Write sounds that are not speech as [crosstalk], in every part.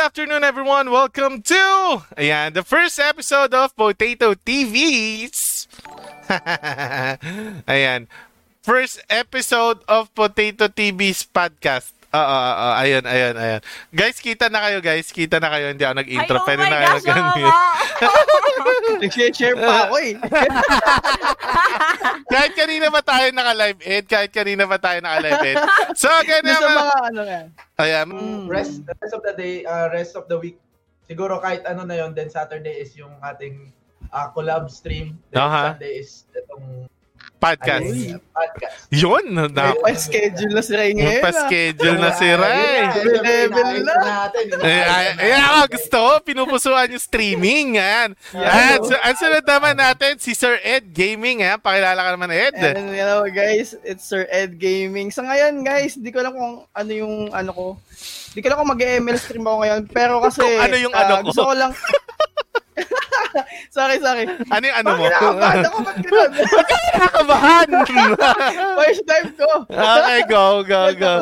afternoon, everyone. Welcome to ayan, the first episode of Potato TVs. [laughs] ayan. First episode of Potato TVs podcast. Oo, uh, uh, ayun, ayun, ayun. Guys, kita na kayo, guys. Kita na kayo. Hindi ako nag-intro. Ay, oh Pwede my na gosh, kayo oo mag- [laughs] nga. [laughs] Nag-share pa ako eh. [laughs] kahit kanina pa tayo naka-live ed, kahit kanina pa tayo naka-live ed. So, again sa naman. mga ano yan. Ayan. Mm. rest the rest of the day, uh, rest of the week. Siguro kahit ano na yon, then Saturday is yung ating uh, collab stream. Then Aha. Sunday is itong Podcast. ano, podcast. Yun. Na, May pa-schedule na si Ray ngayon. pa-schedule na si Ray. Level na. natin. Eh, ay, ay, ako gusto ko, pinupusuan yung streaming. Ayan. At, so, ang sunod naman natin, si Sir Ed Gaming. Ayan. Pakilala ka naman, Ed. And you know, guys, it's Sir Ed Gaming. Sa ngayon, guys, di ko alam kung ano yung ano ko. Di ko alam kung mag-ML stream ako ngayon. Pero kasi, Kung ano yung ah, ano ko? Gusto ko lang... [laughs] sorry, sorry. Ano yung ano mo? Bakit ako? Ba't ganun? Nakakabahan. First time ko. okay, go, go, go.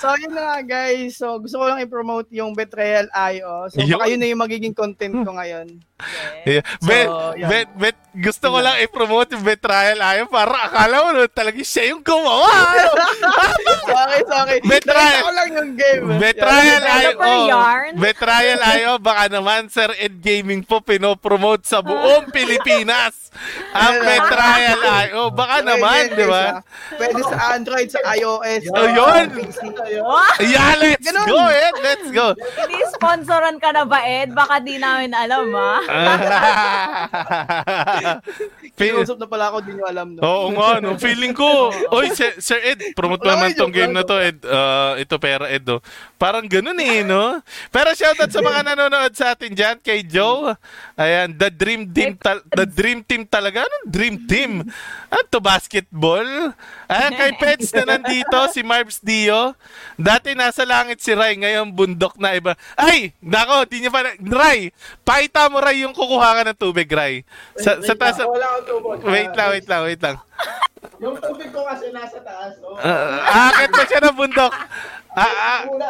So, yun na guys. So, gusto ko lang i-promote yung Betrayal IO. So, Yun. baka yun na yung magiging content ko ngayon. Yeah. Bet, So, yan. bet, bet, gusto ko lang i-promote yung Betrayal Ayaw para akala mo no, talaga siya yung gumawa. [laughs] sorry, sorry. Betrayal. Ko lang yung game. Betrayal. Developer yarn. Betrayal Ayaw. Baka naman, Sir Ed Gaming po pinopromote sa buong [laughs] Pilipinas. Ang Betrayal Ayaw. Baka naman, di ba? Pwede sa Android, sa iOS. Oh, yun. PC. Yeah, let's Ganun. go, Ed. Let's go. Hindi sponsoran ka na ba, Ed? Baka di namin alam. Pin- [laughs] Kinusap na pala ako, di nyo alam. No? Oo nga, no. Feeling ko, [laughs] oy, Sir, Sir Ed, promote mo naman Wala, tong game lang, na to, Ed. Uh, ito pera, Ed, oh. Parang ganun eh, no? Pero shoutout sa mga nanonood sa atin dyan, kay Joe. Ayan, the dream team, tal- the dream team talaga. Anong dream team? Ano to, basketball? Ayan, kay Pets na nandito, si Marbs Dio. Dati nasa langit si Ray, ngayon bundok na iba. Ay, nako, di niya pa, na- Ray, pakita mo Ray yung kukuha ka ng tubig, Ray. Sa, sa Wait taas, lang, Wala akong tubig. wait lang, wait lang, wait lang. Yung tubig ko kasi nasa taas. Oh. Uh, akit pa siya ng bundok. Ah, ah, Wala,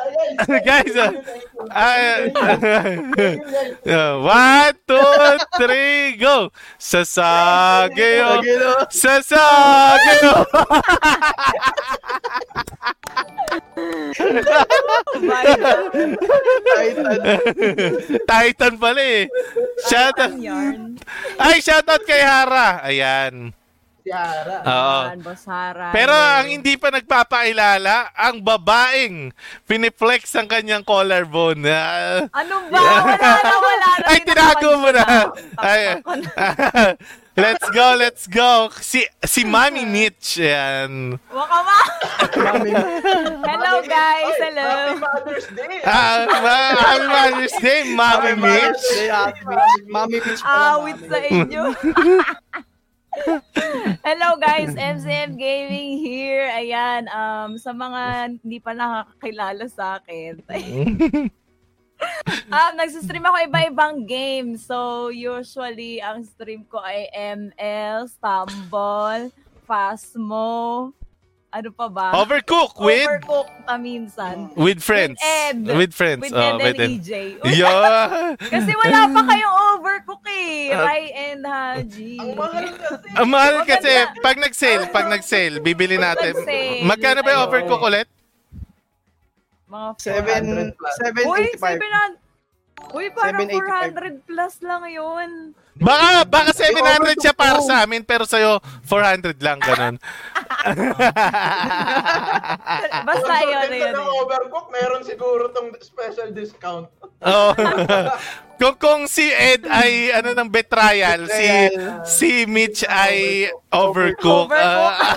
guys. guys, ah, ah, ah, [laughs] one, two, three, go! Sasageo! No? Sasageo! Titan. [laughs] Titan pala eh. Shoutout. Yarn. Ay, shoutout kay Hara. Ayan. Si Hara. Oo. Hara. Pero ang hindi pa nagpapailala, ang babaeng piniflex ang kanyang collarbone. Ah, Ano ba? Wala na, wala na. [laughs] Ay, tinago mo na. [laughs] Ay, [laughs] let's go, let's go. Si si Mami Mitch, yan. Waka ma. Mami. Hello, guys. Hello. Happy Mother's Day. Ah, ma- Happy Mother's Day, Mami Mami Mitch. Mami Mitch Awit sa inyo. Hello guys, MCM Gaming here. Ayan, um, sa mga hindi pa nakakilala sa akin. [laughs] um, nagsistream ako iba-ibang games. So, usually, ang stream ko ay ML, Stumble, Phasmo, ano pa ba? Overcook with Overcooked pa minsan. with friends. With Ed. With friends. With Oh, Ed with and Ed. EJ. [laughs] Yeah. Kasi wala pa kayong overcook eh. Ah. Rai and Haji. Ang mahal kasi. Ang mahal kasi pag nag-sale, pag nag-sale, bibili natin. nag-sale. Magkano ba yung overcook ulit? Mga Seven, 400 plus. seven, Uy, eighty-five. 700. Uy, parang 785. 400 plus lang yun. Baka, baka 700 siya para sa amin, pero sa'yo, 400 lang, ganun. [laughs] Basta yun, yun. ng overcook, meron siguro tong special discount. Oh. [laughs] kung kung si Ed ay ano ng betrayal, si Betrayal. si Mitch ay overcook. Overcook. Ah.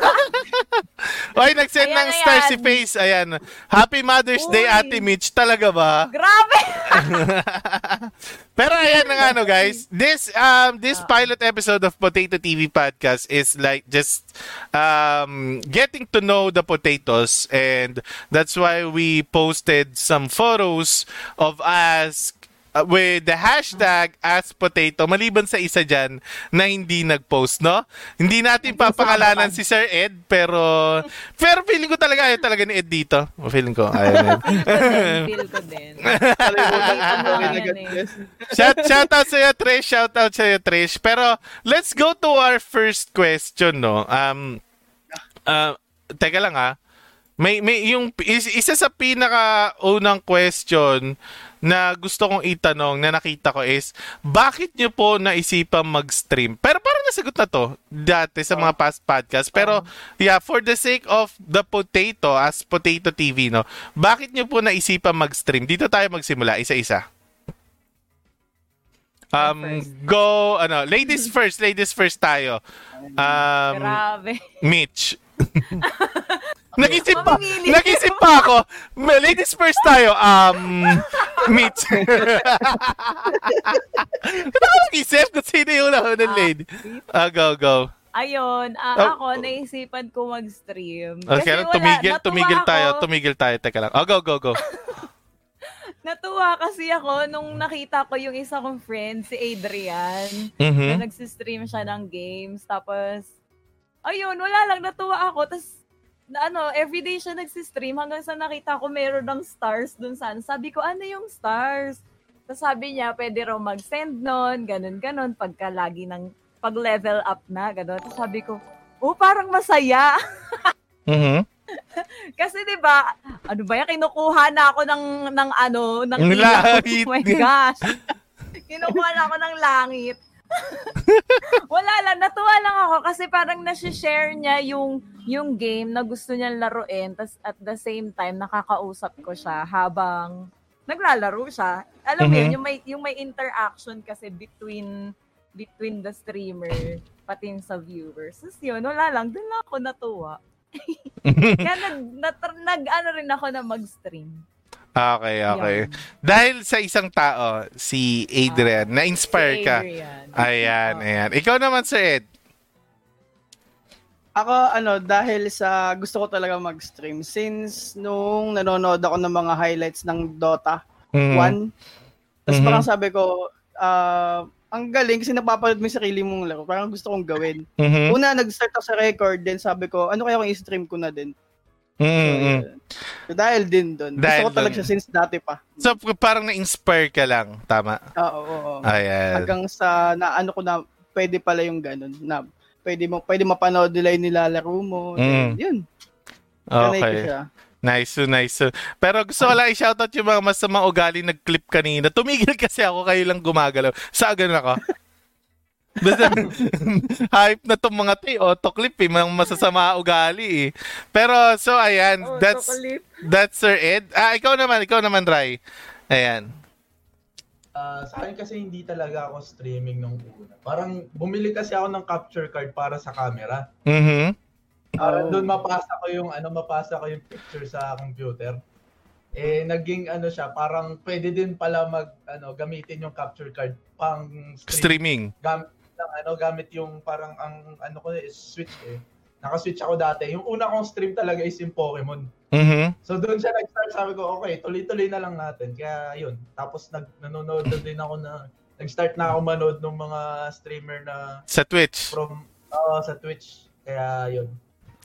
Oy, [laughs] nag-send Ayan, ng star ayan. si Face. Ayan. Happy Mother's Day, Uy. Ate Mitch. Talaga ba? Grabe! [laughs] Pero ayan na nga ano guys, this um this pilot episode of Potato TV podcast is like just um getting to know the potatoes and that's why we posted some photos of us uh, with the hashtag AskPotato maliban sa isa dyan na hindi nag-post, no? Hindi natin papangalanan si Sir Ed, pero pero feeling ko talaga ayaw talaga ni Ed dito. Feeling ko ayaw Ed. [laughs] Feel ko din. Na eh. shout, shout out sa'yo, Trish. Shout out sa'yo, Trish. Pero, let's go to our first question, no? Um, uh, teka lang, ha? May, may, yung, is, isa sa pinaka unang question na gusto kong itanong na nakita ko is, bakit nyo po naisipang mag-stream? Pero parang nasagot na to dati sa mga past podcast. Pero, yeah, for the sake of the potato, as Potato TV, no? Bakit nyo po naisipang mag-stream? Dito tayo magsimula, isa-isa. Um, go, ano, ladies first, ladies first tayo. Um, Grabe. Mitch. [laughs] Nag-isip pa, Mamimili. nag-isip pa ako. May- Ladies first tayo. Um, Mitch. Ba't [laughs] ako nag-isip kung sino yung unang lady? Ah, go, go. Ayun, ah, Oh. ako naisipan ko mag-stream. Okay, Kasi wala, tumigil, tumigil tayo, ako. tumigil tayo. Teka lang. Oh, go, go, go. [laughs] Natuwa kasi ako nung nakita ko yung isa kong friend, si Adrian, Mhm. na nagsistream siya ng games. Tapos, ayun, wala lang, natuwa ako. Tapos, na ano, everyday siya nagsistream hanggang sa nakita ko meron ng stars dun sa ano. Sabi ko, ano yung stars? Tapos sabi niya, pwede raw mag-send nun, ganun, ganun, pagka lagi ng, pag-level up na, ganun. Tapos sabi ko, oh, parang masaya. [laughs] Mhm. Kasi 'di ba, ano ba 'yan kinukuha na ako ng ng ano, ng langit. [laughs] Oh my gosh. kinukuha na ako ng langit. [laughs] Wala lang, natuwa lang ako kasi parang nasi-share niya yung yung game na gusto niyang laruin tas at the same time nakakausap ko siya habang naglalaro siya. Alam mo Mhm. yun, yung may yung may interaction kasi between between the streamer pati sa viewers. Tapos yun, wala lang, doon lang ako natuwa. [laughs] Kaya nag, nag, nag ano rin ako na mag-stream. Okay, okay. Yun. Dahil sa isang tao, si Adrian, na-inspire Si ka. Ayan, Oo. ayan. Ikaw naman, Sir Ed. Ako, ano, dahil sa gusto ko talaga mag-stream. Since nung nanonood ako ng mga highlights ng Dota Mhm. 1, tapos Mhm. parang sabi ko, ah, ang galing kasi napapanood mo yung sarili mong laro. Parang gusto kong gawin. Mhm. Una, nag-start ako sa record, then sabi ko, ano kaya kung i-stream ko na din? Mhm. yun. So, dahil din doon. Gusto ko talaga siya since dati pa. So, parang na-inspire ka lang. Tama. Oo, oo, oo. Ayan. Hanggang sa naano ko na pwede pala yung ganun. Na pwede mo pwede mapanood nila yung nilalaro mo. Mm. Yun. Ko Okay. siya. Nice, nice. so. Pero gusto ko lang i-shoutout yung mga masamang ugali nag-clip kanina. Tumigil [laughs] kasi ako, kayo lang gumagalaw. Sa ganun ako. [laughs] Basta, [laughs] hype na tong mga to eh. Autoclip eh. Mga masasama ugali eh. Pero, so ayan. Oh, that's, chocolate. that's Sir Ed. Ah, ikaw naman. Ikaw naman, Rai. Ayan. Ah, sa akin kasi hindi talaga ako streaming nung una. Parang bumili kasi ako ng capture card para sa camera. Mhm. Para Oh. doon mapasa ko yung ano, mapasa ko yung picture sa computer. Eh naging ano siya, parang pwede din pala mag ano, gamitin yung capture card pang stream. Streaming. Gamit lang ano, gamit yung parang ang ano ko is switch eh. Naka-switch ako dati. Yung una kong stream talaga is yung Pokemon. Mhm. So doon siya nag-start, sabi ko, okay, tuloy-tuloy na lang natin. Kaya yun. Tapos nag nanonood na din ako na nag-start na ako manood ng mga streamer na Sa Twitch. from uh, sa Twitch. Kaya yun.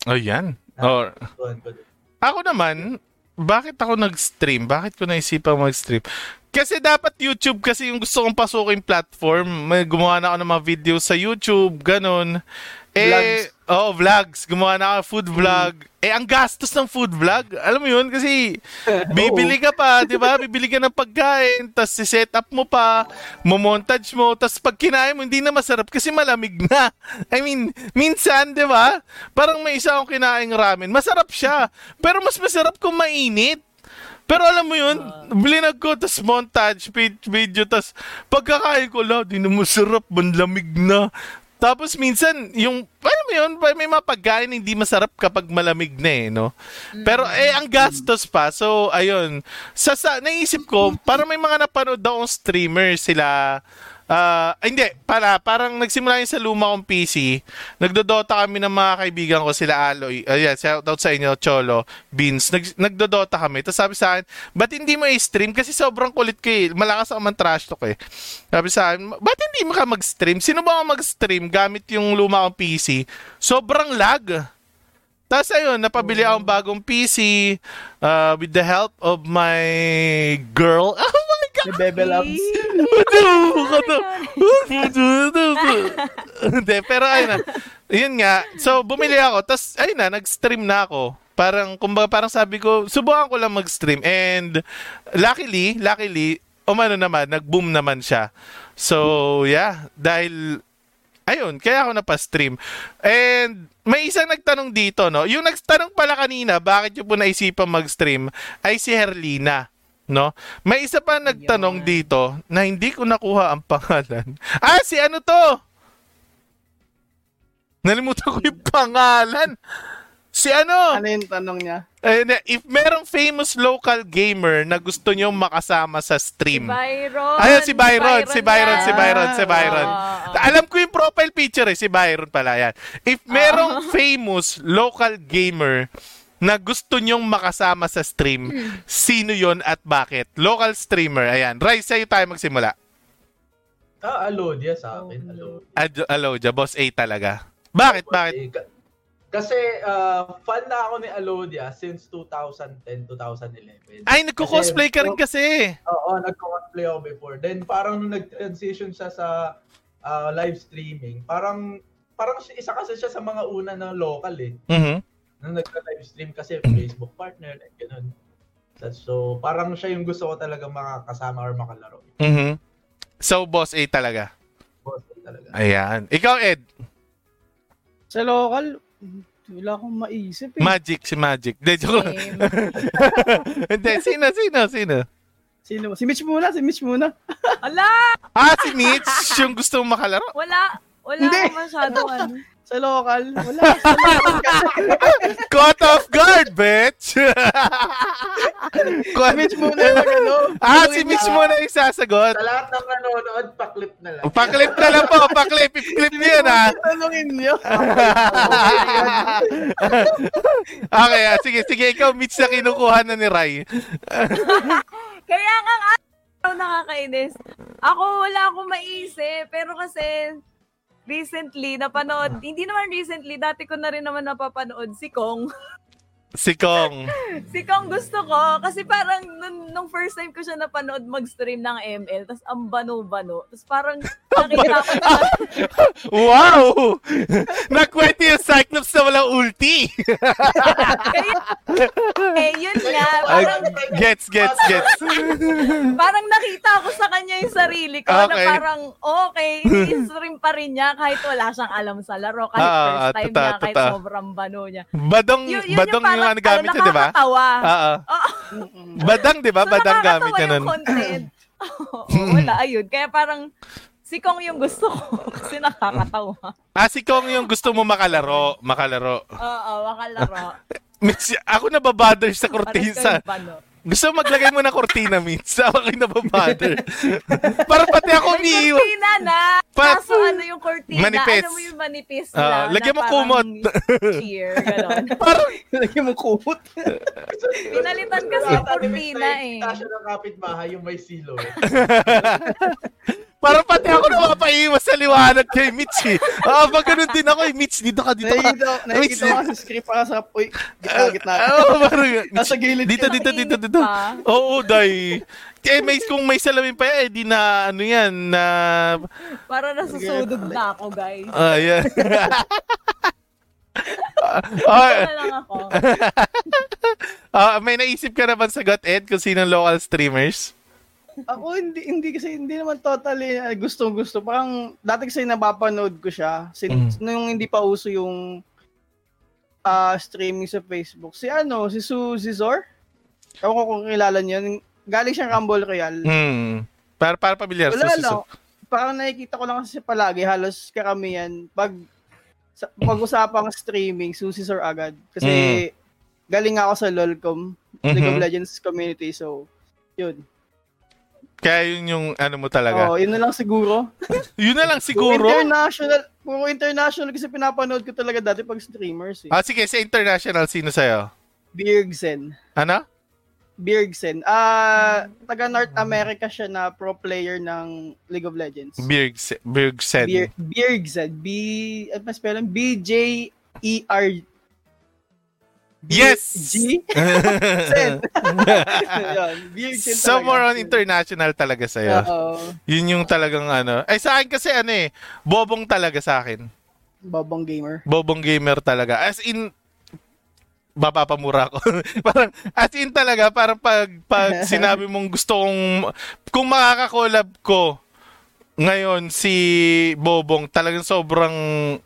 Oh, yan. Oh, Tuwan ko din. Ako naman, bakit ako nag-stream? Bakit ko naisipang mag-stream? Kasi dapat YouTube kasi yung gusto kong pasukin platform. May gumawa na ako ng mga videos sa YouTube, ganun. Eh, Vlogs. Oo, vlogs. Gumawa na ako food vlog. Eh, ang gastos ng food vlog, alam mo yun, kasi [laughs] bibili ka pa, di ba? Bibili ka ng pagkain, tapos set up mo pa, momontage mo, tapos pag kinain mo, hindi na masarap kasi malamig na. [laughs] I mean, minsan, di ba? Parang may isa akong kinaing ramen, masarap siya, pero mas masarap kung mainit. Pero alam mo yun, blinag ko, tas montage, vid- video, tas pagkakain ko, la, di na masarap, manlamig na. Tapos minsan, yung, alam mo yun, may mga pagkain hindi masarap kapag malamig na eh, no? Pero eh, ang gastos pa. So, ayun. Sa, sa naisip ko, [laughs] para may mga napanood akong streamer sila, Ah, hindi, para parang nagsimula yun sa luma kong PC. Nagdodota kami ng mga kaibigan ko, sila Aloy. Ayan, shout out sa inyo, Cholo, Beans. Nag, nagdodota kami. Tapos sabi sa akin, ba't hindi mo i-stream? Kasi sobrang kulit ko eh. Malakas ako man trash talk eh. Sabi sa akin, ba't hindi mo ka mag-stream? Sino ba ang mag-stream gamit yung luma kong PC? Sobrang lag. Tapos ayun, napabili akong bagong PC uh, with the help of my girl. [laughs] May Bebel Ups. Hindi, pero ayun na. Yun nga. So, bumili ako. Tapos, ayun na, nag-stream na ako. Parang, kumbaga, parang sabi ko, subukan ko lang mag-stream. And, luckily, luckily, umano naman, nag-boom naman siya. So, yeah. Dahil, ayun, kaya ako napastream. And, may isang nagtanong dito, no? Yung nagtanong pala kanina, bakit yung po naisipan mag-stream, ay si Herlina. No? May isa pa nagtanong Ayun. dito na hindi ko nakuha ang pangalan. [laughs] Ah, si ano to? Nalimutan ko yung pangalan. Si ano? Ano yung tanong niya? Ayun na, if merong famous local gamer na gusto nyo makasama sa Si stream. Byron. Ayan, si Byron, si Byron, si yan. Byron, si Byron. Oo. Alam ko yung profile picture eh, si Byron pala yan. If merong [laughs] famous local gamer na gusto nyong makasama sa stream, sino yon at bakit? Local streamer, ayan. Rise, sa'yo tayo magsimula. Ah, Alodia sa akin. Oh, Alodia. Ad- Alodia, boss A talaga. Bakit, bakit? Eh, ka- Kasi ah, fan na ako ni Alodia since 2010, 2011. Ay, nagko-cosplay ka rin kasi. Oo, nagko-cosplay ako before. Then parang nung nag-transition siya sa ah, live streaming, parang parang isa kasi siya sa mga una na local eh. Mhm. Nung nagka-live stream kasi Facebook partner, like ganun. So, so, parang siya yung gusto ko talaga makakasama or makalaro. Mhm. So, boss A talaga. Boss talaga. Ayan. Ikaw, Ed. Sa local, wala akong maisip eh. Magic, si Magic. De, joke lang. [laughs] Hindi, sino, sino, sino? Sino? Si Mitch muna, si Mitch muna. Ala! Ah, si Mitch, yung gusto mong makalaro. Wala. Wala Hindi. akong masyadong ano. Sa local, wala. Sa. [laughs] Caught off guard, bitch! [laughs] Si Caught- Mitch muna yung ano. ah, si Mitch muna yung sasagot. Sa lahat ng nanonood, pa-clip na lang. Paklip na lang po, paklip. I-clip niyo yun, ha? Tanungin niyo. [laughs] Okay, ah, sige, sige. Ikaw, Mitch, na kinukuha na ni Rai. Kaya nga nga, ako nakakainis. Ako wala akong maisip. Pero kasi, recently, napanood, hindi naman recently, dati ko na rin naman napapanood si Kong. [laughs] Si Kong. [laughs] si Kong gusto ko, kasi parang nung, nung first time ko siya napanood mag-stream ng ML, tapos ang bano-bano. Tapos parang [laughs] nakita ko na, [laughs] Wow! Nakwento yung Cyclops na walang ulti. kaya, eh, yun nga, parang, gets, gets, gets. parang nakita ko sa kanya yung sarili ko na Okay. parang, okay, i-stream pa rin niya kahit wala siyang alam sa laro, kahit Ah, first time totoo, niya, kahit totoo. sobrang bano niya. Badong, yun badong yung, ano gamit niya, di ba? Oo. Badang, di ba? So, Badang gamit niya nun. content. [laughs] Oo, wala, ayun. Kaya parang, si Kong yung gusto ko [laughs] kasi nakakatawa. Ah, si Kong yung gusto mo makalaro. Makalaro. Oo, makalaro. [laughs] Mitch, ako nababother sa kortina. kayong bano. Gusto maglagay mo ng kortina, Mitch. Ako kayo nababother. Para pati ako May umiiwas. kortina na! Pa- Kaso ano yung kortina? Manipis. Ano mo yung manipis Ah, na? lagyan na mo kumot. Cheer, gano'n. [laughs] Parang, Lagyan mo kumot. Pinalitan kasi yung kortina eh. Kita siya ng kapitbahay yung may silo. [laughs] parang pati ako napapaiwas sa liwanag kay Mitch eh. Ah, pag ganun din ako eh. Mitch, dito ka, dito ka. Nakikita, nakikita ko kasi script para sa, uy, gitna, gitna. Oo, parang, Mitch, Nasa gilid dito, ka. dito, dito, dito. pa. Oo, day. Eh, may, kung may salamin pa yan, eh, di na, ano yan, na, Para nasusunod na ako, guys. ah, yan. Ito [laughs] Ah, na lang ako. ah, may naisip ka na ba sagot, Ed, kung sinong local streamers? Ako hindi hindi kasi hindi naman totally uh, gustong gusto. Parang dati kasi napapanood ko siya since nung hindi pa uso yung ah, streaming sa Facebook. Si ano, si Suzy Zor. Ewan ko kung kilala niyo. Galing siyang Rumble Royale. Hmm. Para, para pamilyar. Wala lang. so. Parang nakikita ko lang kasi palagi halos karamihan pag sa, pag-usapang streaming, Suzy Zor agad. Kasi galing nga ako sa LOLcom, League of Mhm. Legends community. So, yun. Kaya yun yung ano mo talaga. Oh, yun na lang siguro. [laughs] Yun na lang Puro siguro. international, puro international kasi pinapanood ko talaga dati pag streamers eh. Ah, sige, sa international, sino sa'yo? Bjergsen. Ano? Bjergsen. Ah, taga North America siya na pro player ng League of Legends. Bjergsen. Bjergsen. Bier- Bjergsen. B ano pa spell B J E R Yes! G [laughs] [laughs] Somewhere on international talaga sa'yo. Oo. Yun yung talagang ano. Ay, sa akin kasi ano eh, bobong talaga sa akin. Bobong gamer. Bobong gamer talaga. As in, mapapamura ko. [laughs] parang, as in talaga, parang pag, pag sinabi mong gusto kong, kung makakakolab ko, ngayon si Bobong talagang sobrang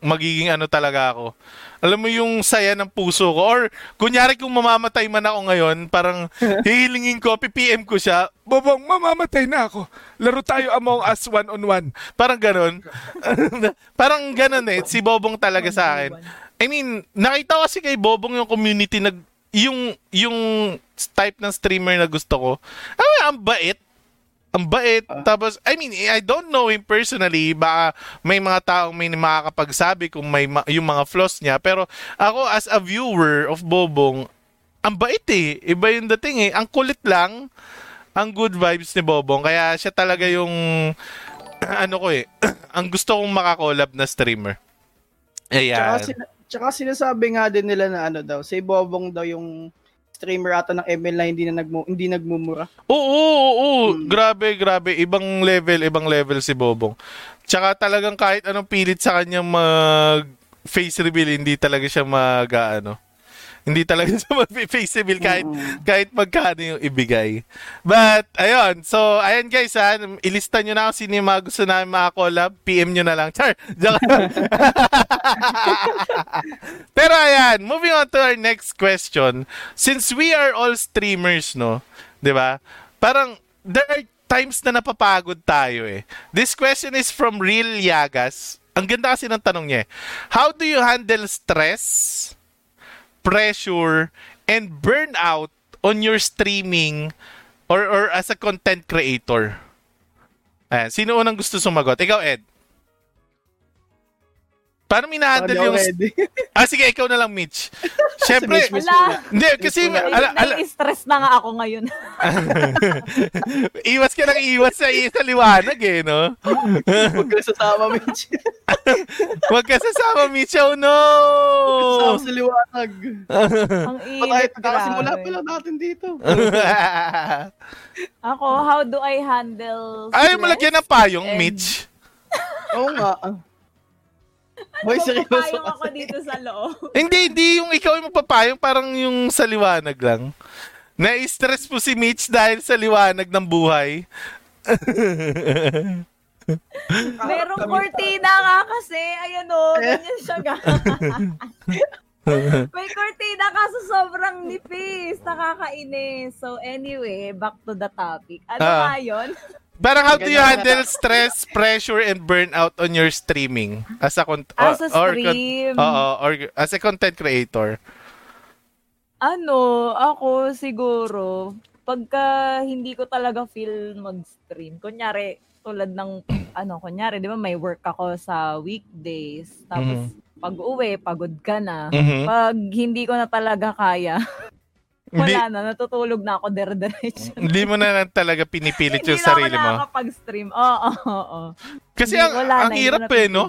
magiging ano talaga ako. Alam mo yung saya ng puso ko or kunyari kung mamamatay man ako ngayon, parang [laughs] hihilingin ko, PPM ko siya, Bobong, mamamatay na ako. Laro tayo Among Us one on one. Parang ganon. [laughs] parang ganon eh. Si Bobong talaga sa akin. I mean, nakita ko kasi kay Bobong yung community nag yung yung type ng streamer na gusto ko. Ah, ang bait. Ang bait. Tapos, I mean, I don't know him personally. Baka may mga taong may makakapagsabi kung may ma- yung mga flaws niya. Pero ako, as a viewer of Bobong, ang bait eh. Iba yung dating eh. Ang kulit lang. Ang good vibes ni Bobong. Kaya siya talaga yung, [clears throat] ano ko eh, [clears throat] ang gusto kong makakolab na streamer. Ayan. Tsaka, sina- tsaka sinasabi nga din nila na ano daw, si Bobong daw yung streamer ata ng ML na hindi na nagmu hindi nagmumura. Oo, oo, oo. Hmm. Grabe, grabe. Ibang level, ibang level si Bobong. Tsaka talagang kahit anong pilit sa kanya mag face reveal, hindi talaga siya mag ano. Hindi talaga [laughs] siya reveal kahit, Mm. kahit magkano yung ibigay. But, ayun. So, ayun guys ha. Ilista nyo na kung sino yung mga gusto namin mga collab. PM nyo na lang. [laughs] Char! [laughs] Pero ayan, moving on to our next question. Since we are all streamers, no? ba? Parang there are times na napapagod tayo eh. This question is from Real Yagas. Ang ganda kasi ng tanong niya. eh. How do you handle stress, pressure, and burnout on your streaming or or as a content creator? Ayan, sino unang gusto sumagot? Ikaw, Ed. Paano minahandle yung... [laughs] Ah, sige, ikaw na lang, Mitch. [laughs] Siyempre, Si Mitch Wala. hindi, kasi, ala, ala, Nai-stress na nga ako ngayon. [laughs] iwas ka ng iwas sa, sa liwanag eh, no? Huwag ka sasama, Mitch. Huwag ka sasama, Mitch, oh no! Sasama sa liwanag. Ang Patay, init, kakasimula grabe. pa lang natin dito. Ako, how do I handle Ay, stress malagyan ng payong, and- Mitch. Oo nga. Hoy, Ano seryoso Payong ako dito sa loob. [laughs] hindi, hindi yung ikaw yung magpapayong, parang yung sa liwanag lang. Na-stress po si Mitch dahil sa liwanag ng buhay. [laughs] Merong cortina nga kasi. Ayan o, ganyan siya ga. [laughs] May cortina kaso sobrang nipis. Nakakainis. So anyway, back to the topic. Ano Ah. nga yun? Parang how do you handle stress, pressure, and burnout on your streaming? As a, con- As a or- or stream. Oo, or as a content creator. Ano, ako siguro, pagka hindi ko talaga feel mag-stream, kunyari, tulad ng, ano, kunyari, di ba may work ako sa weekdays, tapos pag uwi, pagod ka na. Mhm. Pag hindi ko na talaga kaya, [laughs] Hindi, wala na, natutulog na ako dire-diretso. hindi mo na lang talaga pinipilit Hindi yung na ako sarili mo. nakakapag-stream. Oo, oo, oo. Kasi Hindi, ang, wala ang na, hindi hirap eh, no?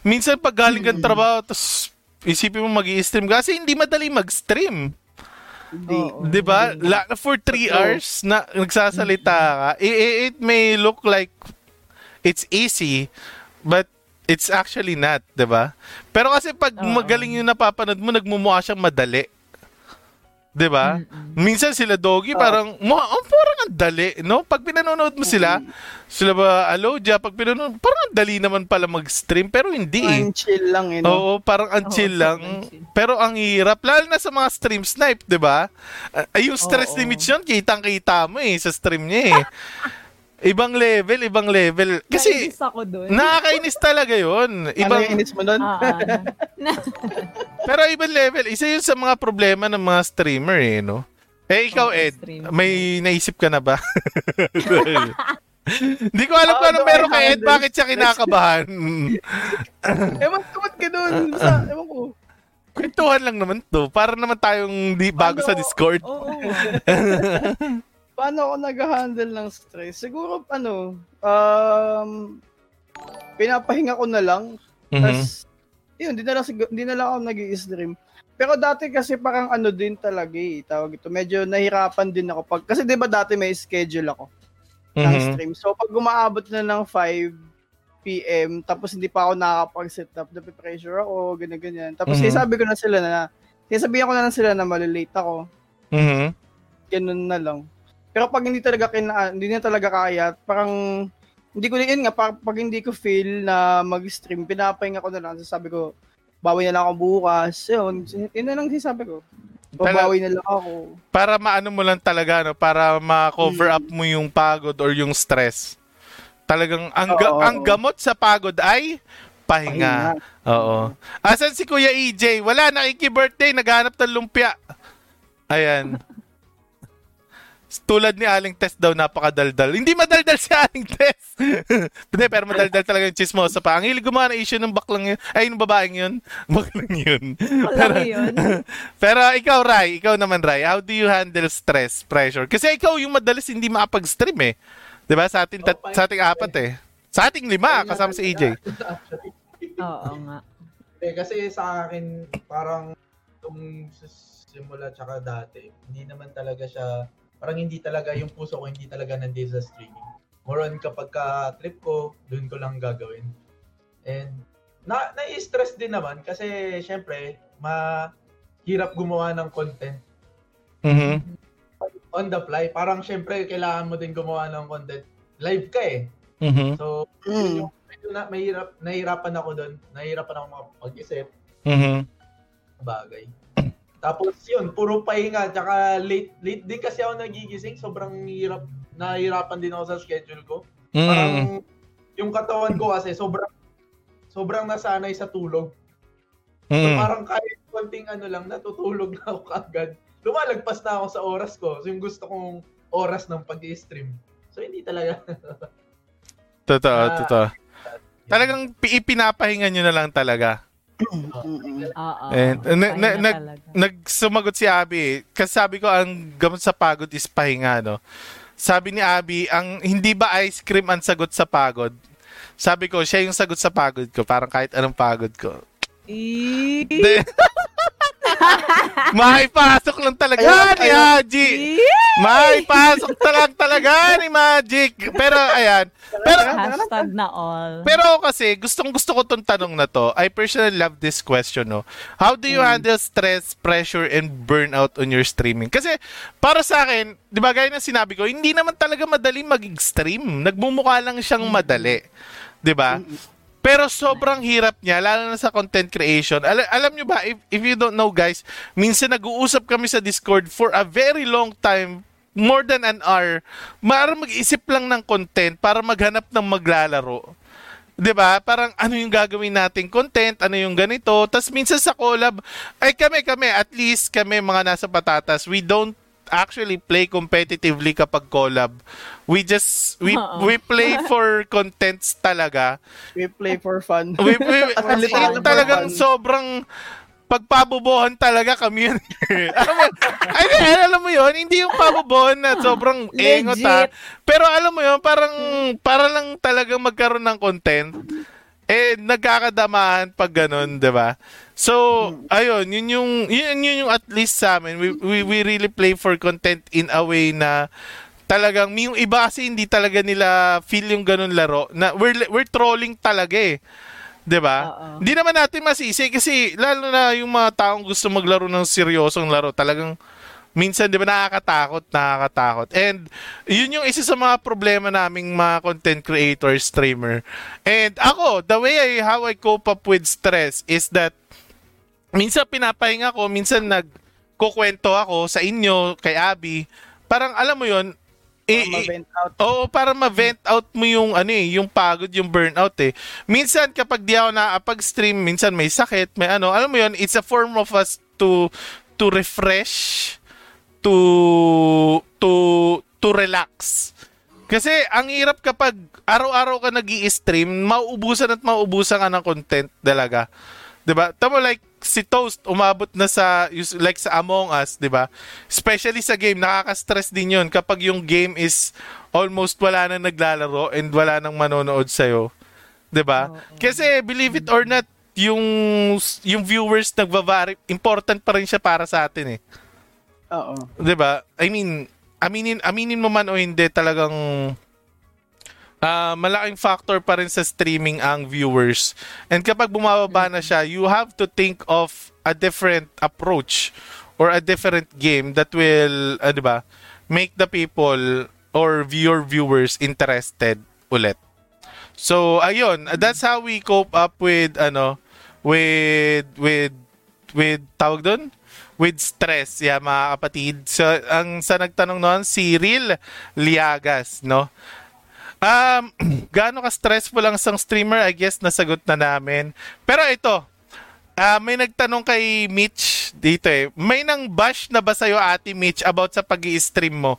Minsan pag galing kang trabaho, tapos isipin mo mag stream kasi hindi madali mag-stream. Hindi. Oo. 'Di ba? La- for three Totoo. hours na nagsasalita ka, it, may look like it's easy, but it's actually not, 'di ba? Pero kasi pag Oo. magaling yung napapanood mo, nagmumukha siyang madali. 'Di ba? Minsan sila doggy parang mukha oh, parang ang dali, no? Pag pinanonood mo sila, sila ba Alodia, pag pinanonood, parang ang dali naman pala mag-stream pero hindi eh. Ang chill lang eh. No? Oo, parang ang Oo, chill lang. chill. Pero ang hirap, lalo na sa mga stream snipe, di ba? Ay, yung stress Oo. limit yun, kitang-kita mo eh, sa stream niya eh. ibang level, ibang level. Kasi, Nainis ako dun. nakakainis talaga yun. Ano Ibang, yung inis mo nun? Ah, ah. Pero ibang level. Isa yun sa mga problema ng mga streamer eh, no? Eh, ikaw, Ed, may naisip ka na ba? [laughs] Hindi ko alam How kung I meron kay Ed, bakit siya kinakabahan. [laughs] Ewan ko ba't ganun. Basta, ewan ko. Kwentuhan lang naman to. Para naman tayong di, bago Ano? sa Discord. Oo. [laughs] Paano ako nag-handle ng stress? Siguro, ano, um, pinapahinga ko na lang. Mhm. Tapos, yun, di na lang, sigur- di na lang ako nag stream Pero dati kasi parang ano din talaga eh, tawag ito. Medyo nahirapan din ako. Pag, kasi di ba dati may schedule ako ng Mhm. stream. So pag gumaabot na ng 5 p.m. tapos hindi pa ako nakakapag-set up, napipressure ako, ganyan-ganyan. Tapos Mhm. sabi ko na sila na, sinasabihan ko na lang sila na malilate ako. Mhm. Ganun na lang. Pero pag hindi talaga kina, hindi na talaga kaya, parang hindi ko yun nga pag, pag hindi ko feel na mag-stream, pinapahinga ko na lang. Sabi ko, bawi na lang ako bukas. Yun, yun na lang sinasabi ko. Babawi na lang ako. Para maano mo lang talaga, no? Para ma-cover Mm. up mo yung pagod or yung stress. Talagang ang, ga- ang gamot sa pagod ay pahinga. Oo. Asan si Kuya EJ? Wala, nakiki-birthday, naghanap ng lumpia. Ayan. Tulad ni Aling Tess daw, napakadaldal. Hindi madaldal si Aling Tess. [laughs] Hindi, pero madaldal talaga yung chismosa pa. Ang hilig gumawa ng issue ng baklang yun. Ay, yung babaeng yun. [laughs] Baklang yun. Wala yun. [laughs] Pero ikaw, Rai, ikaw naman, Rai, how do you handle stress, pressure? Kasi ikaw yung madalas hindi makapag-stream eh. 'Di ba? Sa ating, tat- sa ating apat eh. Sa ating lima, kasama si EJ. Actually, Oo nga. eh, kasi sa akin, parang itong simula tsaka dati, hindi naman talaga siya, parang hindi talaga, yung puso ko hindi talaga nandito sa streaming. More on kapag ka-trip ko, doon ko lang gagawin. And na na-stress din naman kasi syempre, mahirap gumawa ng content Mhm. on the fly. Parang syempre, kailangan mo din gumawa ng content. Live ka eh. Mhm. So, Mm. yun yung, medyo na, mahirap, nahirapan ako doon. Nahirapan ako makapag-isip Mhm. bagay. Tapos yun, puro pahinga, tsaka late, late din kasi ako nagigising. Sobrang hirap, nahihirapan din ako sa schedule ko. Mhm. Parang yung katawan ko kasi sobrang sobrang nasanay sa tulog. So Mhm. parang kahit konting ano lang, natutulog na ako kaagad. Lumalagpas na ako sa oras ko. So yung gusto kong oras ng pag-stream. So hindi talaga. Totoo, Ah, totoo. Talagang pi- ipinapahinga nyo na lang talaga. Oo. And, na- na- na-. Nagsumagot si Abby. Kasi sabi ko, ang gamot sa pagod is pahinga, no? Sabi ni Abby, ang hindi ba ice cream ang sagot sa pagod? Sabi ko, siya yung sagot sa pagod ko. Parang kahit anong pagod ko. Eh, Hindi. [laughs] Maipasok lang talaga Ayun, ni. Haji. Maipasok ta lang talaga ni Magic. Pero ayan. Pero Hashtag na all. pero kasi, gustong gusto ko tong tanong na to. I personally love this question, no? How do you handle stress, pressure, and burnout on your streaming? Kasi, para sa akin, di ba, gaya ng sinabi ko, hindi naman talaga madali mag-stream. Nagmumukha lang siyang madali. Di ba? Pero sobrang hirap niya, lalo na sa content creation. Al- alam nyo ba, if, if you don't know guys, minsan nag-uusap kami sa Discord for a very long time, more than an hour, para mag-isip lang ng content, para maghanap ng maglalaro. 'Di ba? Parang ano yung gagawin nating content, ano yung ganito. Tapos minsan sa collab, ay kami kami at least kami mga nasa patatas, we don't actually play competitively kapag collab. We just we Oo. we play [laughs] for contents talaga. We play for fun. [laughs] We, we, in, Fun. talagang sobrang pagpabubuhan talaga kami yun. [laughs] alam mo, ay, alam mo yun, hindi yung pabubuhan na sobrang engot ha. Legit. Pero alam mo yun, parang, para lang talagang magkaroon ng content, eh, nagkakadamahan pag ganun, di ba? So, ayun, yun yung, yun, yun yung at least sa amin. We, we, we really play for content in a way na talagang, yung iba kasi hindi talaga nila feel yung ganun laro. Na we're, we're trolling talaga eh. 'Di ba? Hindi naman natin masisi kasi lalo na yung mga taong gusto maglaro ng seryosong laro, talagang minsan 'di ba nakakatakot, nakakatakot. And yun yung isa sa mga problema naming mga content creator, streamer. And ako, the way I how I cope up with stress is that minsan pinapahinga ko, minsan nagkukwento ako sa inyo, kay Abby. Parang alam mo yun, i- i- Ma-vent out. Oo, para ma-vent out mo yung ano eh, yung pagod, yung burnout eh. Minsan kapag di ako nakapag-stream, minsan may sakit, may ano, alam mo yun, it's a form of us to to refresh, to to to relax. Kasi ang hirap kapag araw-araw ka nag stream mauubusan at mauubusan ka ng content talaga. 'Di ba? Tamo like si Toast umabot na sa like sa Among Us, 'di ba? Especially sa game, nakaka-stress din 'yon kapag yung game is almost wala nang naglalaro and wala nang manonood sa 'Di ba? Kasi believe it or not, yung yung viewers nagva-vary, important pa rin siya para sa atin eh. Oo. 'Di ba? I mean, aminin aminin mo man o hindi talagang ah malaking factor pa rin sa streaming ang viewers. And kapag bumababa na siya, you have to think of a different approach or a different game that will, ah, 'di ba, make the people or your viewers interested ulit. So, ayun, that's how we cope up with ano with with with tawag doon with stress, yeah, mga kapatid. So, ang sa nagtanong noon, si Cyril Liagas, no? Um, [clears throat] gaano ka stressful ang isang streamer? I guess nasagot na namin. Pero ito, ah, may nagtanong kay Mitch dito eh. May nang bash na ba sa'yo, Ate Mitch, about sa pag stream mo?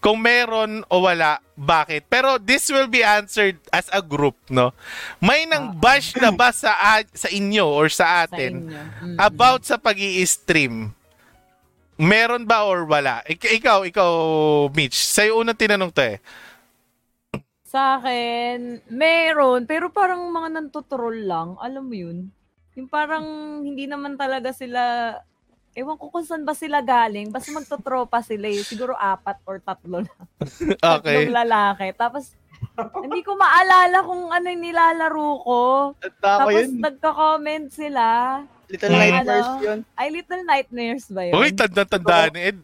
Kung meron o wala, bakit? Pero this will be answered as a group, no? May nang bash na ba sa, a- sa inyo or sa Sa atin? inyo. Mm. about sa pag stream meron ba or wala? Ik- ikaw, ikaw, Mitch, sa'yo unang tinanong to eh. Sa akin, meron, pero parang mga nantutrol lang. Alam mo yun? Yung parang hindi naman talaga sila, ewan ko kung saan ba sila galing. Basta magtotropa sila eh. Siguro apat or tatlo na. [laughs] Okay. Tatlong lalaki. Tapos, hindi ko maalala kung ano yung nilalaro ko. Tapos, yun, nagka-comment sila. Little. Nightmares Ano? yun. Ay, Little Nightmares ba yun? Uy, tanda-tanda ni Ed.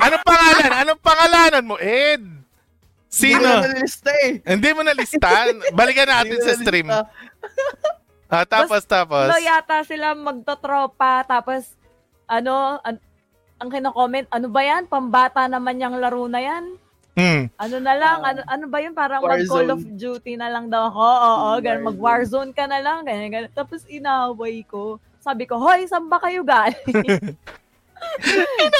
Anong pangalan? Anong pangalanan mo, Ed? Hindi Sino? na nalilista eh. Hindi mo na listahan. Balikan natin Hindi sa stream. nalista. Ah, tapos, tapos. No, yata sila magtotropa. Tapos, ano, an- ang kino-comment, ano ba yan? Pambata naman yung laro na yan. Hmm. Ano na lang, Ah. ano, ano ba yun? Parang Warzone. mag-Call of Duty na lang daw ako. Oo, Hmm, ganun, mag-Warzone ka na lang. Ganyan, ganyan. Tapos inaway ko. Sabi ko, hoy, saan ba kayo galing? [laughs]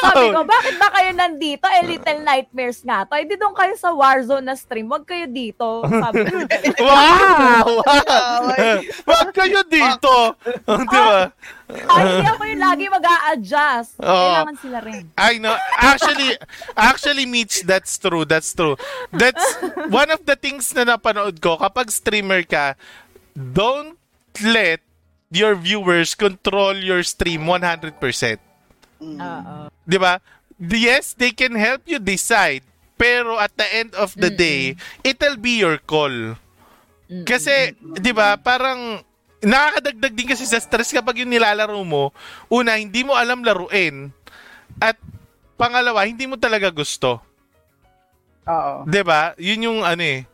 Sabi ko, bakit ba kayo nandito? Eh, Little Nightmares nga to. Eh, di doon kayo sa Warzone na stream. Huwag kayo dito. Sabi ko, [laughs] Wow! Away. Wag kayo dito! Di ba? ay, hindi ako yung lagi mag adjust Oo. Kailangan sila rin. I know. Actually, actually, Mitch, that's true. That's true. That's one of the things na napanood ko. Kapag streamer ka, don't let your viewers control your stream 100%. Oo. Di ba? Yes, they can help you decide. Pero at the end of the day, it'll be your call. Mm-mm. Kasi, di ba, parang nakakadagdag din kasi sa stress kapag yung nilalaro mo, una, hindi mo alam laruin. At pangalawa, hindi mo talaga gusto. Oo. 'Di ba? Yun yung ano eh.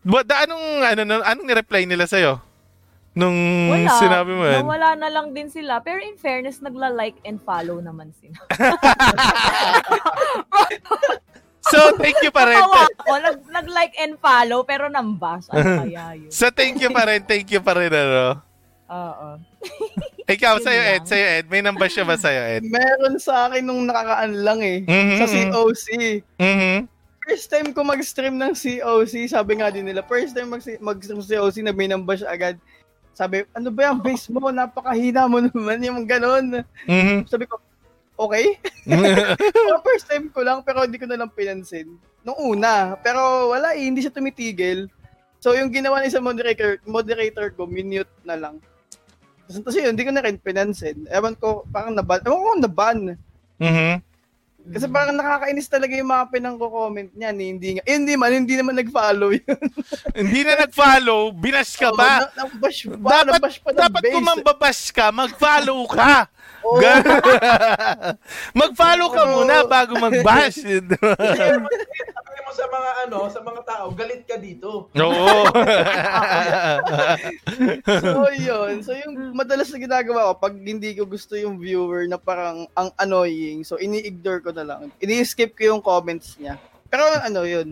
Da, anong ano anong, anong ni-reply nila sa Nung Wala. sinabi mo yan? Nawala na lang din sila. Pero in fairness, nagla-like and follow naman sila. [laughs] So, thank you pa rin. Ako, nag, nag-like and follow, pero nambas. Ano kaya yun? So, thank you pa rin. Thank you pa rin, ano. Oo. Ikaw, Yun sa'yo. Ed. Sa'yo, Ed. May number siya ba sa'yo, Ed? Meron sa akin nung nakakaan lang eh. Mhm, Sa. COC. Mhm. First time ko mag-stream ng COC, sabi nga din nila, first time mag- mag-stream sa COC, na binambash agad. Sabi, ano ba yung base mo? Napakahina mo naman, yung ganon. Mhm. Sabi ko, okay. [laughs] First time ko lang, pero hindi ko na lang pinansin. Nung una, pero wala eh, hindi siya tumitigil. So yung ginawa ni sa moderator, moderator ko, minute na lang. Tapos, tapos yun, hindi ko na rin pinansin. Ewan ko, parang naban. Ewan ko naban. Mhm. Kasi parang nakakainis talaga yung mga pinangko-comment niyan. Eh. Hindi, nga, eh, hindi man, hindi naman nag-follow yun. [laughs] Hindi na nag-follow, binash ka ba? Na, nabash pa, Dapat, nabash pa ng dapat base. kung mambabash ka, mag-follow ka. [laughs] Gan- [laughs] mag-follow ka Oo. muna bago mag-bash. Mo sa mga ano, sa mga tao, galit ka dito. Oo. [laughs] so yun. So yung madalas na ginagawa ko, pag hindi ko gusto yung viewer na parang ang annoying, so ini-ignore ko na lang. Ini-skip ko yung comments niya. Pero ano yun.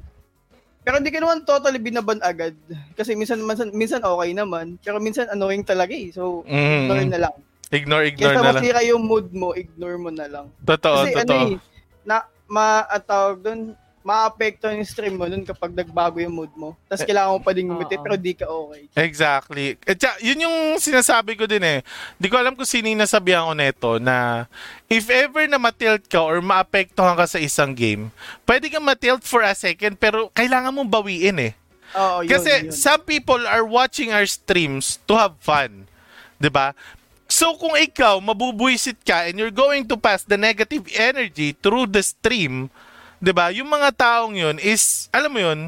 Pero hindi ko naman totally binaban agad. Kasi minsan, minsan, minsan okay naman. Pero minsan annoying talaga eh. So, ignore Mm. na lang. Ignore, ignore Kaya na lang. masira yung mood mo, ignore mo na lang. Totoo, Kasi totoo. ano eh, na, ma, tawag doon, maapekto yung stream mo nun kapag nagbago yung mood mo. Tapos kailangan mo pa din gumitit Oo. pero di ka okay. Exactly. At sya- yun yung sinasabi ko din eh. Di ko alam kung sino yung nasabihan ko neto na if ever na matilt ka or maapektuhan ka sa isang game, pwede kang matilt for a second pero kailangan mong bawiin eh. Oo, yun, Kasi yun. some people are watching our streams to have fun. 'Di ba? So kung ikaw mabubuisit ka and you're going to pass the negative energy through the stream, 'di ba? Yung mga taong 'yun is alam mo 'yun,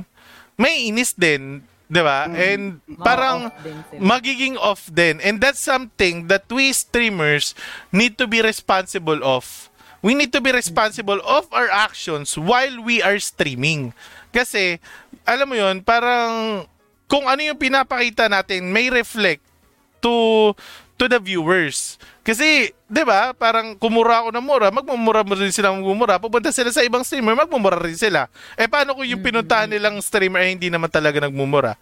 may inis din, 'di ba? And parang sila. magiging off din. And that's something that we streamers need to be responsible of. We need to be responsible of our actions while we are streaming. Kasi, alam mo yon parang kung ano yung pinapakita natin may reflect to to the viewers. Kasi, 'di ba, parang kumura ako ng mura, magmumura rin sila magmumura. Pupunta sila sa ibang streamer, magmumura rin sila. Eh paano kung yung pinuntahan nilang streamer ay hindi naman talaga nagmumura?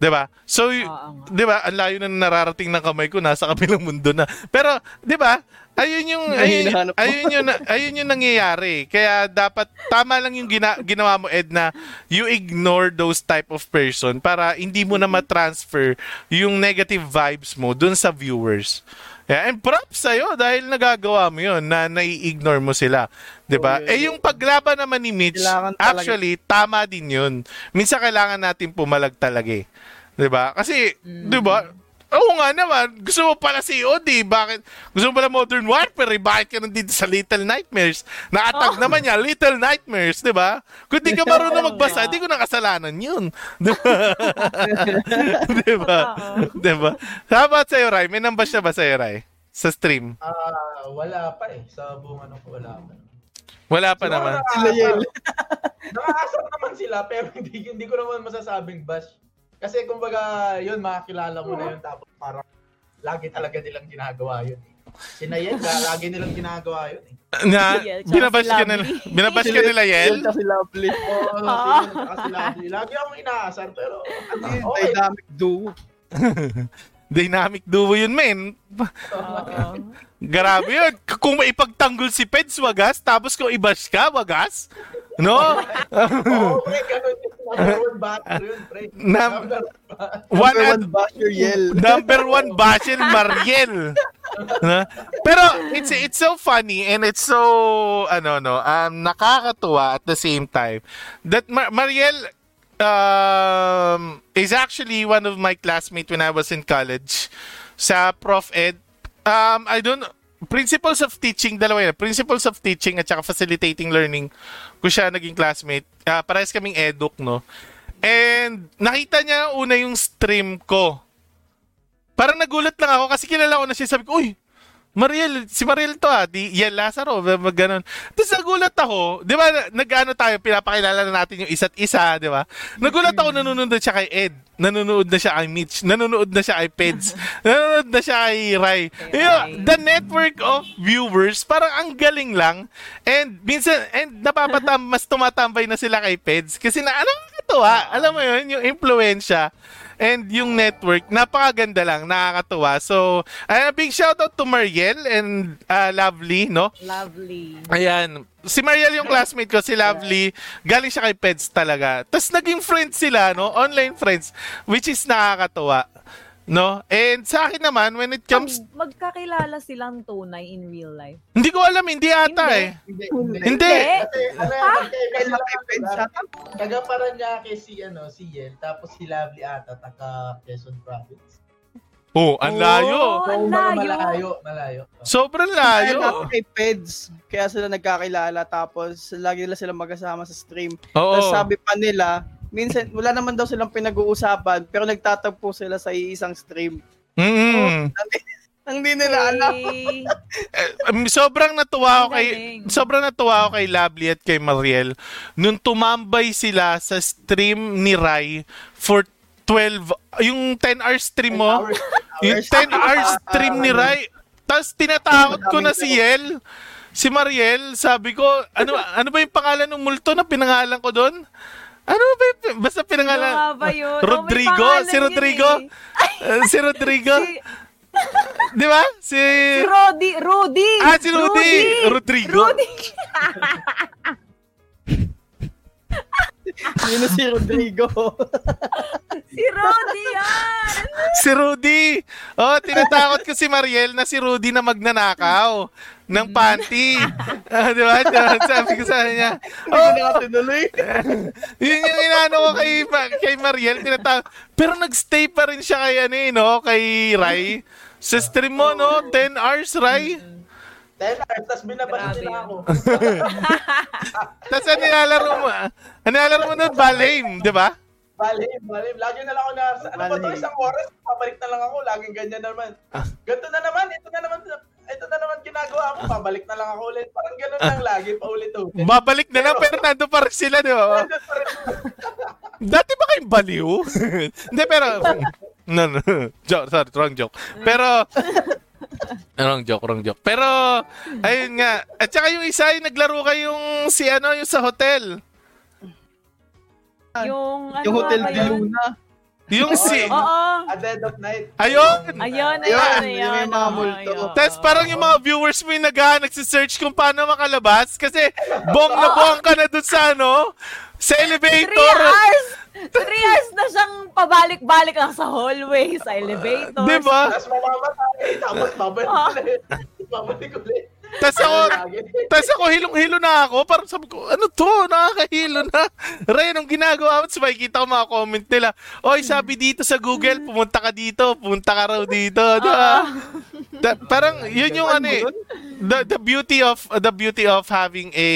'Di ba? So, nga. 'di ba? Ang layo na nararating ng kamay ko, nasa kabilang mundo na. Pero, 'di ba? Ayun yung ayun, ayun yung ayun yung nangyayari. Kaya dapat tama lang yung gina, ginawa mo Ed na you ignore those type of person para hindi mo na ma-transfer yung negative vibes mo dun sa viewers. Yeah, and props sa'yo dahil nagagawa mo yun na nai-ignore mo sila. 'Di ba? Oo, yun. eh yung paglaban naman ni Mitch, actually tama din yun. Minsan kailangan natin pumalag talaga eh. 'Di ba? Kasi, 'di ba? Oo nga naman, gusto mo pala COD, bakit? Gusto mo pala Modern Warfare, eh, bakit ka nandito sa Little Nightmares? Naatag naman niya, Little Nightmares, di ba? Kung di ka [laughs] marunong magbasa, di ko na kasalanan yun. [laughs] Di ba? [laughs] di ba? Di ba? How about sa'yo, Rai? May numbers na ba sa'yo, Rai? Sa stream? Ah, wala pa eh. Sa buong ano ko, wala pa. Wala pa Siguro naman. Sila yun. Nakakasar naman sila, pero hindi, hindi ko naman masasabing bash. Kasi kumbaga, yun, makakilala mo na yun, tapos parang lagi talaga nilang ginagawa yun. Eh. Sinayen ka, [laughs] lagi nilang ginagawa yun. Eh. Na, Yel, binabash ka nila, Lovely. binabash ka nila, Yel? Yun kasi lovely. Oo, oh, kasi lagi, lagi akong inaasar, pero ano, Yun, okay. Dynamic duo. [laughs] Dynamic duo yun, men. Oo. Grabe yun. Kung maipagtanggol si Peds, wagas. Tapos kung ibash ka, wagas. No? Oo, pre, ganun. Number one batter yun, pre. Nam- Number one. [laughs] Number one basher number one Mariel. Na? Pero it's it's so funny and it's so ano no um nakakatuwa at the same time that Mar- Mariel um is actually one of my classmates when I was in college sa Prof Ed um I don't Principles of Teaching, dalawa yun. Principles of Teaching at saka Facilitating Learning ko siya naging classmate. Ah, parehas kaming eduk, no? And nakita niya una yung stream ko. Parang nagulat lang ako kasi kilala ko na siya. Sabi ko, uy, Mariel, si Mariel to ah, di Yel Lazaro, mag ganun. Tapos nagulat ako, di ba, nag-ano tayo, pinapakilala na natin yung isa't isa, di ba? Nagulat ako, nanonood na siya kay Ed, nanonood na siya kay Mitch, nanonood na siya kay Peds, [laughs] nanonood na siya kay Rai. Yung, Rai. the network of viewers, parang ang galing lang. And minsan, and napapatam, mas tumatambay na sila kay Peds. Kasi na, ano nakakatuwa, alam mo yun, yung impluensya and yung network, napakaganda lang, nakakatuwa. So, a big shout out to Mariel and uh, Lovely, no? Lovely. Ayan. Si Mariel yung classmate ko, si Lovely. Galing siya kay Peds talaga. Tapos naging friends sila, no? Online friends. Which is nakakatuwa. No? And sa akin naman, when it comes... Mag- magkakilala silang tunay in real life. Hindi ko alam, hindi ata Hindi. eh. Hindi, Hindi. Ano Peds diba? ata? Taga Paranaque si, ano, si Yel, tapos si Lovely ata, taga Quezon Province. Oh, ang layo. Oh, ang So, mga layo. Malayo, malayo. Sobrang Kaya layo. lang kay Peds, kaya sila nagkakilala tapos lagi nila sila magkasama sa stream. Oo. Tapos sabi pa nila, minsan wala naman daw silang pinag-uusapan pero nagtatagpo sila sa iisang stream. Mm. Ang di nila alam. Eh, um, sobrang natuwa ako kay sobrang natuwa ako kay Lovely at kay Mariel nung tumambay sila sa stream ni Rai for 12 yung 10 hour stream mo Hours. yung 10 hour [laughs] stream ni Rai tapos tinatakot ko na si Yel si Mariel sabi ko ano ano ba yung pangalan ng multo na pinangalan ko doon ano ba basta Ano pinangalan nga ba yun? Oh, Rodrigo pangalan si Rodrigo eh. Eh, si Rodrigo [laughs] Si, di ba si si Rodi. Rudy. Ah, si Rudy. Rodrigo. Rudy. [laughs] Yun na si Rodrigo. Si Rudy yan! Si Rudy. Oh, tinatakot ko si Mariel na si Rudy na magnanakaw ng panty. Ah, di ba? Sabi ko sa kanya. Hindi ko nakatinuloy. [laughs] Yun yung inaano ko kay, kay Mariel. Tinatawag. Pero nagstay pa rin siya kay ano eh, no? Kay Rai. Sa stream mo, no? 10 hours, Rai. 10 hours, tapos Grabe nila ako. [laughs] Tapos ang nilalaro mo, ang nilalaro mo nun, Balame, di ba? Balim, balim. Lagi na lang ako na, ano ba to, isang oras, pabalik na lang ako. Laging ganyan naman. Ganto na naman, ito na naman, ito na naman ginagawa ko. Pabalik na lang ako ulit. Parang ganun lang lagi, paulit-ulit. Babalik na lang, pero nando pa rin sila, di ba? [laughs] Dati ba kayong baliw? [laughs] Hindi, pero... No, no. Joke, sorry, wrong joke. Pero... [laughs] wrong joke, wrong joke. Pero, ayun nga. At saka yung isa, yung naglaro kayong si ano, yung sa hotel. Yung ano Yung Hotel de? Luna. Yung si... Oo. At the end of night. Ayun! Ayun, ayun, Ayun, ayun. yung mga multo. ayun. Tapos parang yung mga viewers mo yung nag nagsisearch kung paano makalabas. Kasi bong na bong ka na dun sa ano, sa Three elevator. hours! Three hours na siyang pabalik-balik lang sa hallway, sa elevator. Di ba? Tapos mamamatay. Tapos babalik Ah. ulit. Babalik ulit. Tapos ako. Tapos ako, hilong-hilo na ako. Parang sabi ko, ano to? Nakakahilo na. [laughs] Ray, anong ginagawa mo? Tapos makikita ko mga comment nila. Oy, sabi dito sa Google, pumunta ka dito. Pumunta ka raw dito. Di ba? Da- parang, yun yung ano eh. The, the beauty of the beauty of having a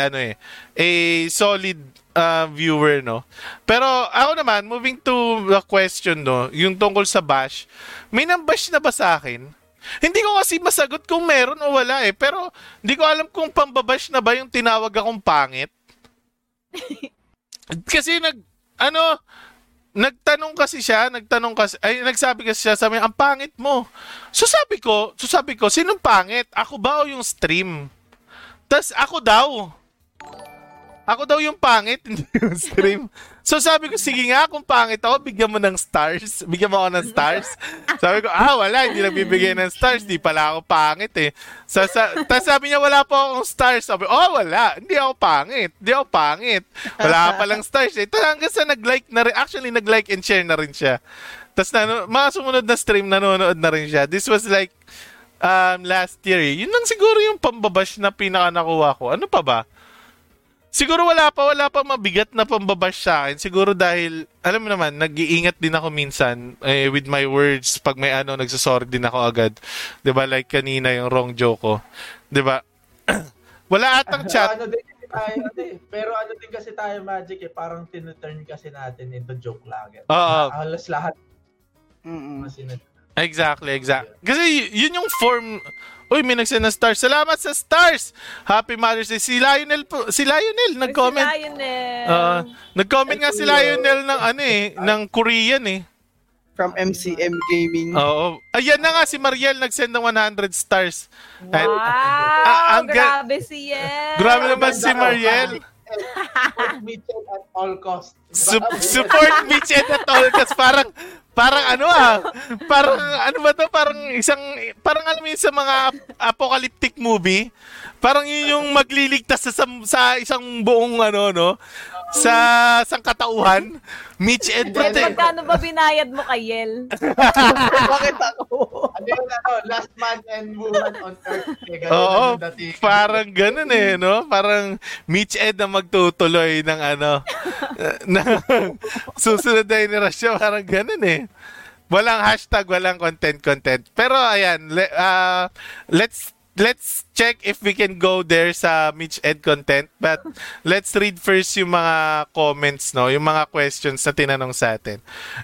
ano eh a solid uh, viewer no pero ako naman moving to the question no yung tungkol sa bash may nambash na ba sa akin hindi ko kasi masagot kung meron o wala eh. Pero hindi ko alam kung pambabash na ba yung tinawag akong pangit. [laughs] kasi nag, ano, nagtanong kasi siya, nagtanong kasi, ay, nagsabi kasi siya, sabi niya, ang pangit mo. So sabi ko, so sabi ko, sinong pangit? Ako ba o yung stream? Tapos ako daw. Ako daw yung pangit, hindi yung stream. So sabi ko, sige nga, kung pangit ako, bigyan mo ng stars. Bigyan mo ako ng stars. Sabi ko, ah, wala, hindi nagbibigay ng stars. Di pala ako pangit eh. Sa, sa, Tapos sabi niya, wala po akong stars. Sabi, oh, wala. Hindi ako pangit. Hindi ako pangit. Wala palang stars eh. Ito hanggang sa nag-like na rin. Actually, nag-like and share na rin siya. Tapos nano, mga sumunod na stream, nanonood na rin siya. This was like, um, last year eh. Yun lang siguro yung pambabash na pinaka nakuha ko. Ano pa ba? Siguro wala pa, wala pa mabigat na pambabash sa akin. Siguro dahil, alam mo naman, nag-iingat din ako minsan eh, with my words. Pag may ano, nagsasorry din ako agad. 'Di ba Like kanina yung wrong joke ko. 'Di ba [clears throat] wala atang chat. ano din kasi tayo, ano eh. pero ano din kasi tayo magic eh, parang tinuturn kasi natin into joke lang. Oo. Halos lahat Mm-mm. Exactly, exactly. Kasi y- yun yung form. Uy, may nagsend ng stars. Salamat sa stars. Happy Mother's Day. Si Lionel po, si Lionel nag-comment. Si Lionel. Ah, nag-comment nga si Lionel ng ano eh, ng Korean eh. From MCM Gaming. Oo. Ayan na nga si Mariel nag-send ng 100 stars. And- wow, Ah, ang ga- grabe si Yen. Grabe naman si Mariel. Support Mitchell at all cost. Sup- support [laughs] Mitch and at all kasi parang parang ano ah parang ano ba to? Parang isang parang alam mo sa mga ap- apocalyptic movie parang yun yung magliligtas sa, sam- sa isang buong ano no sa sangkatauhan Mitch and Pate magkano ba binayad mo kay Yel? [laughs] Bakit ako? Ano yun, ano, last man and woman on earth. Eh, ganun Oo, dating. parang ganun eh, no? Parang Mitch Ed na magtutuloy ng ano, [laughs] na susunod na generasyon, parang ganun eh. Walang hashtag, walang content, content. Pero ayan, le, ah, let's let's check if we can go there sa Mitch Ed content. But let's read first yung mga comments, no? Yung mga questions na tinanong sa atin.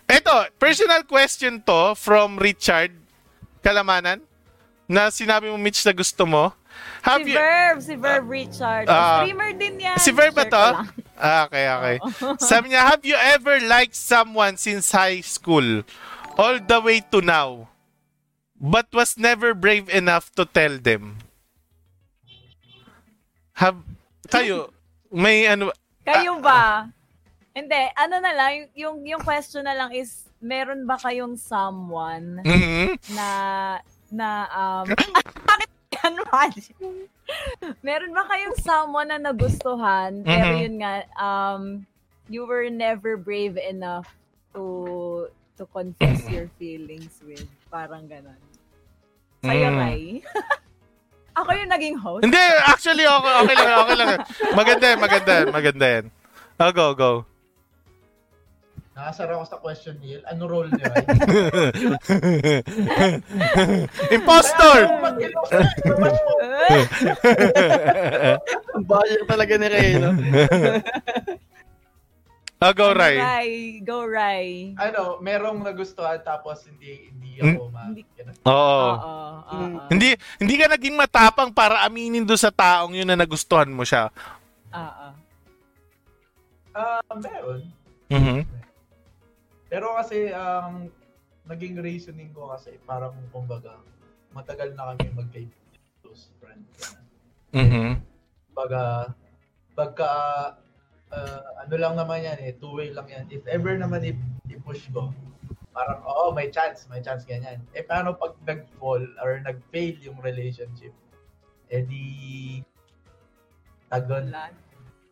Ito, personal question to from Richard Kalamanan na sinabi mo, Mitch, na gusto mo. Have Si you... Verb, si Verb Richard. Ah. Streamer din yan. Si Verb ba to? [laughs] Ah, okay, okay. [laughs] Sabi niya, have you ever liked someone since high school all the way to now but was never brave enough to tell them? Have kayo may ano Kayo ba? Hindi, ano na lang, yung, yung, question na lang is, meron ba kayong someone mhm. na, na, um, [laughs] bakit yan? Meron ba kayong someone na nagustuhan, pero Mhm. yun nga, um, you were never brave enough to to confess [clears throat] your feelings with. Parang ganon. Sa'yo, Mm. Rai. [laughs] Ako yung naging host. Hindi, actually, okay, okay lang, okay lang. Maganda yan, maganda yan, maganda yan. Oh, go, go. Nakasar ako sa question ni El. Ano role niya? [laughs] Impostor! Ang baller [laughs] talaga ni Ray, no? Oh, go, Ray. Rai. Go, Rai. Ano, merong nagustuhan tapos hindi hindi ako ma... Hindi- ganun. Oo. Oo. oo. Mm. Hindi hindi ka naging matapang para aminin do sa taong yun na nagustuhan mo siya. Oo. Ah, meron. Mhm. Pero kasi ang naging reasoning ko kasi parang kumbaga matagal na kami magkaibigan close friend. Mhm. Baga pagka ah, ano lang naman yan eh, two way lang yan. If ever naman i- i-push ko, parang oo, may chance, may chance ganyan. Eh paano pag nag-fall or nag-fail yung relationship? Eh di tagon Wala.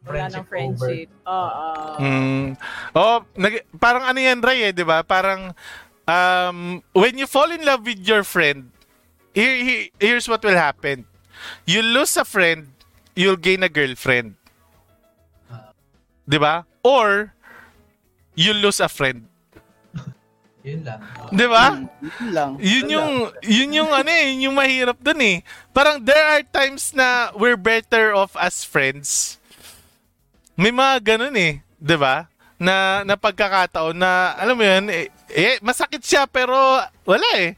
Wala friendship ng friendship. Oo. Mm. Oh, nag- parang ano yan, Ray, eh, di ba? Parang, um, when you fall in love with your friend, here, he- here's what will happen. You lose a friend, you'll gain a girlfriend. Di ba? Or, you lose a friend. [laughs] Yun lang. Oo. Di ba? Yun lang. Yun yung, yun yung ano eh, yun yung mahirap dun eh. Parang there are times na we're better off as friends. May mga ganun eh, 'di ba? Na na pagkakataon na alam mo yun, eh, eh, masakit siya pero wala eh.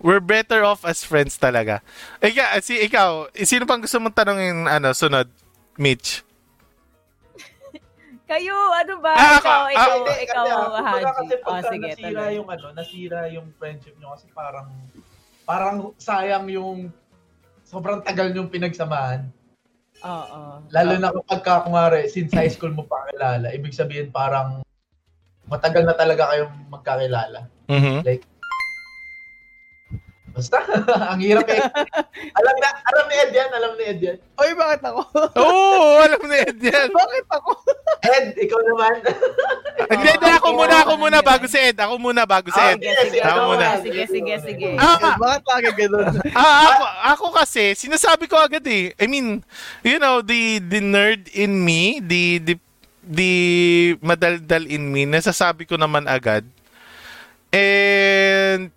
We're better off as friends talaga. Ika, si ikaw, sino pang gusto mong tanongin ano sunod? Mitch. Kayo, ano ba? Ah, ako, ikaw, ah, ikaw, Hindi, ikaw, ah, Haji. kasi Oh, pagka sige, nasira tuloy. yung ano, nasira yung friendship nyo kasi parang parang sayang yung sobrang tagal yung pinagsamahan. Oo. Lalo na kapag ka, kumari, since high school mo pa kilala, ibig sabihin parang matagal na talaga kayong magkakilala. Mhm. Basta, [laughs] ang hirap eh. alam na, alam ni Ed yan, alam ni Ed yan. Oy, bakit ako? Oo, alam na Ed yan. bakit ako? Ed, ikaw naman. [laughs] Hindi, hindi, ako muna, ako muna bago si Ed. Ako muna bago si Ah, Ed. Sige, sige. Ako muna. Sige, sige, sige. Ah, Eh, bakit lagi ganun? [laughs] Ah, ako, ako kasi, sinasabi ko agad eh. I mean, you know, the the nerd in me, the the the madaldal in me, nasasabi ko naman agad. And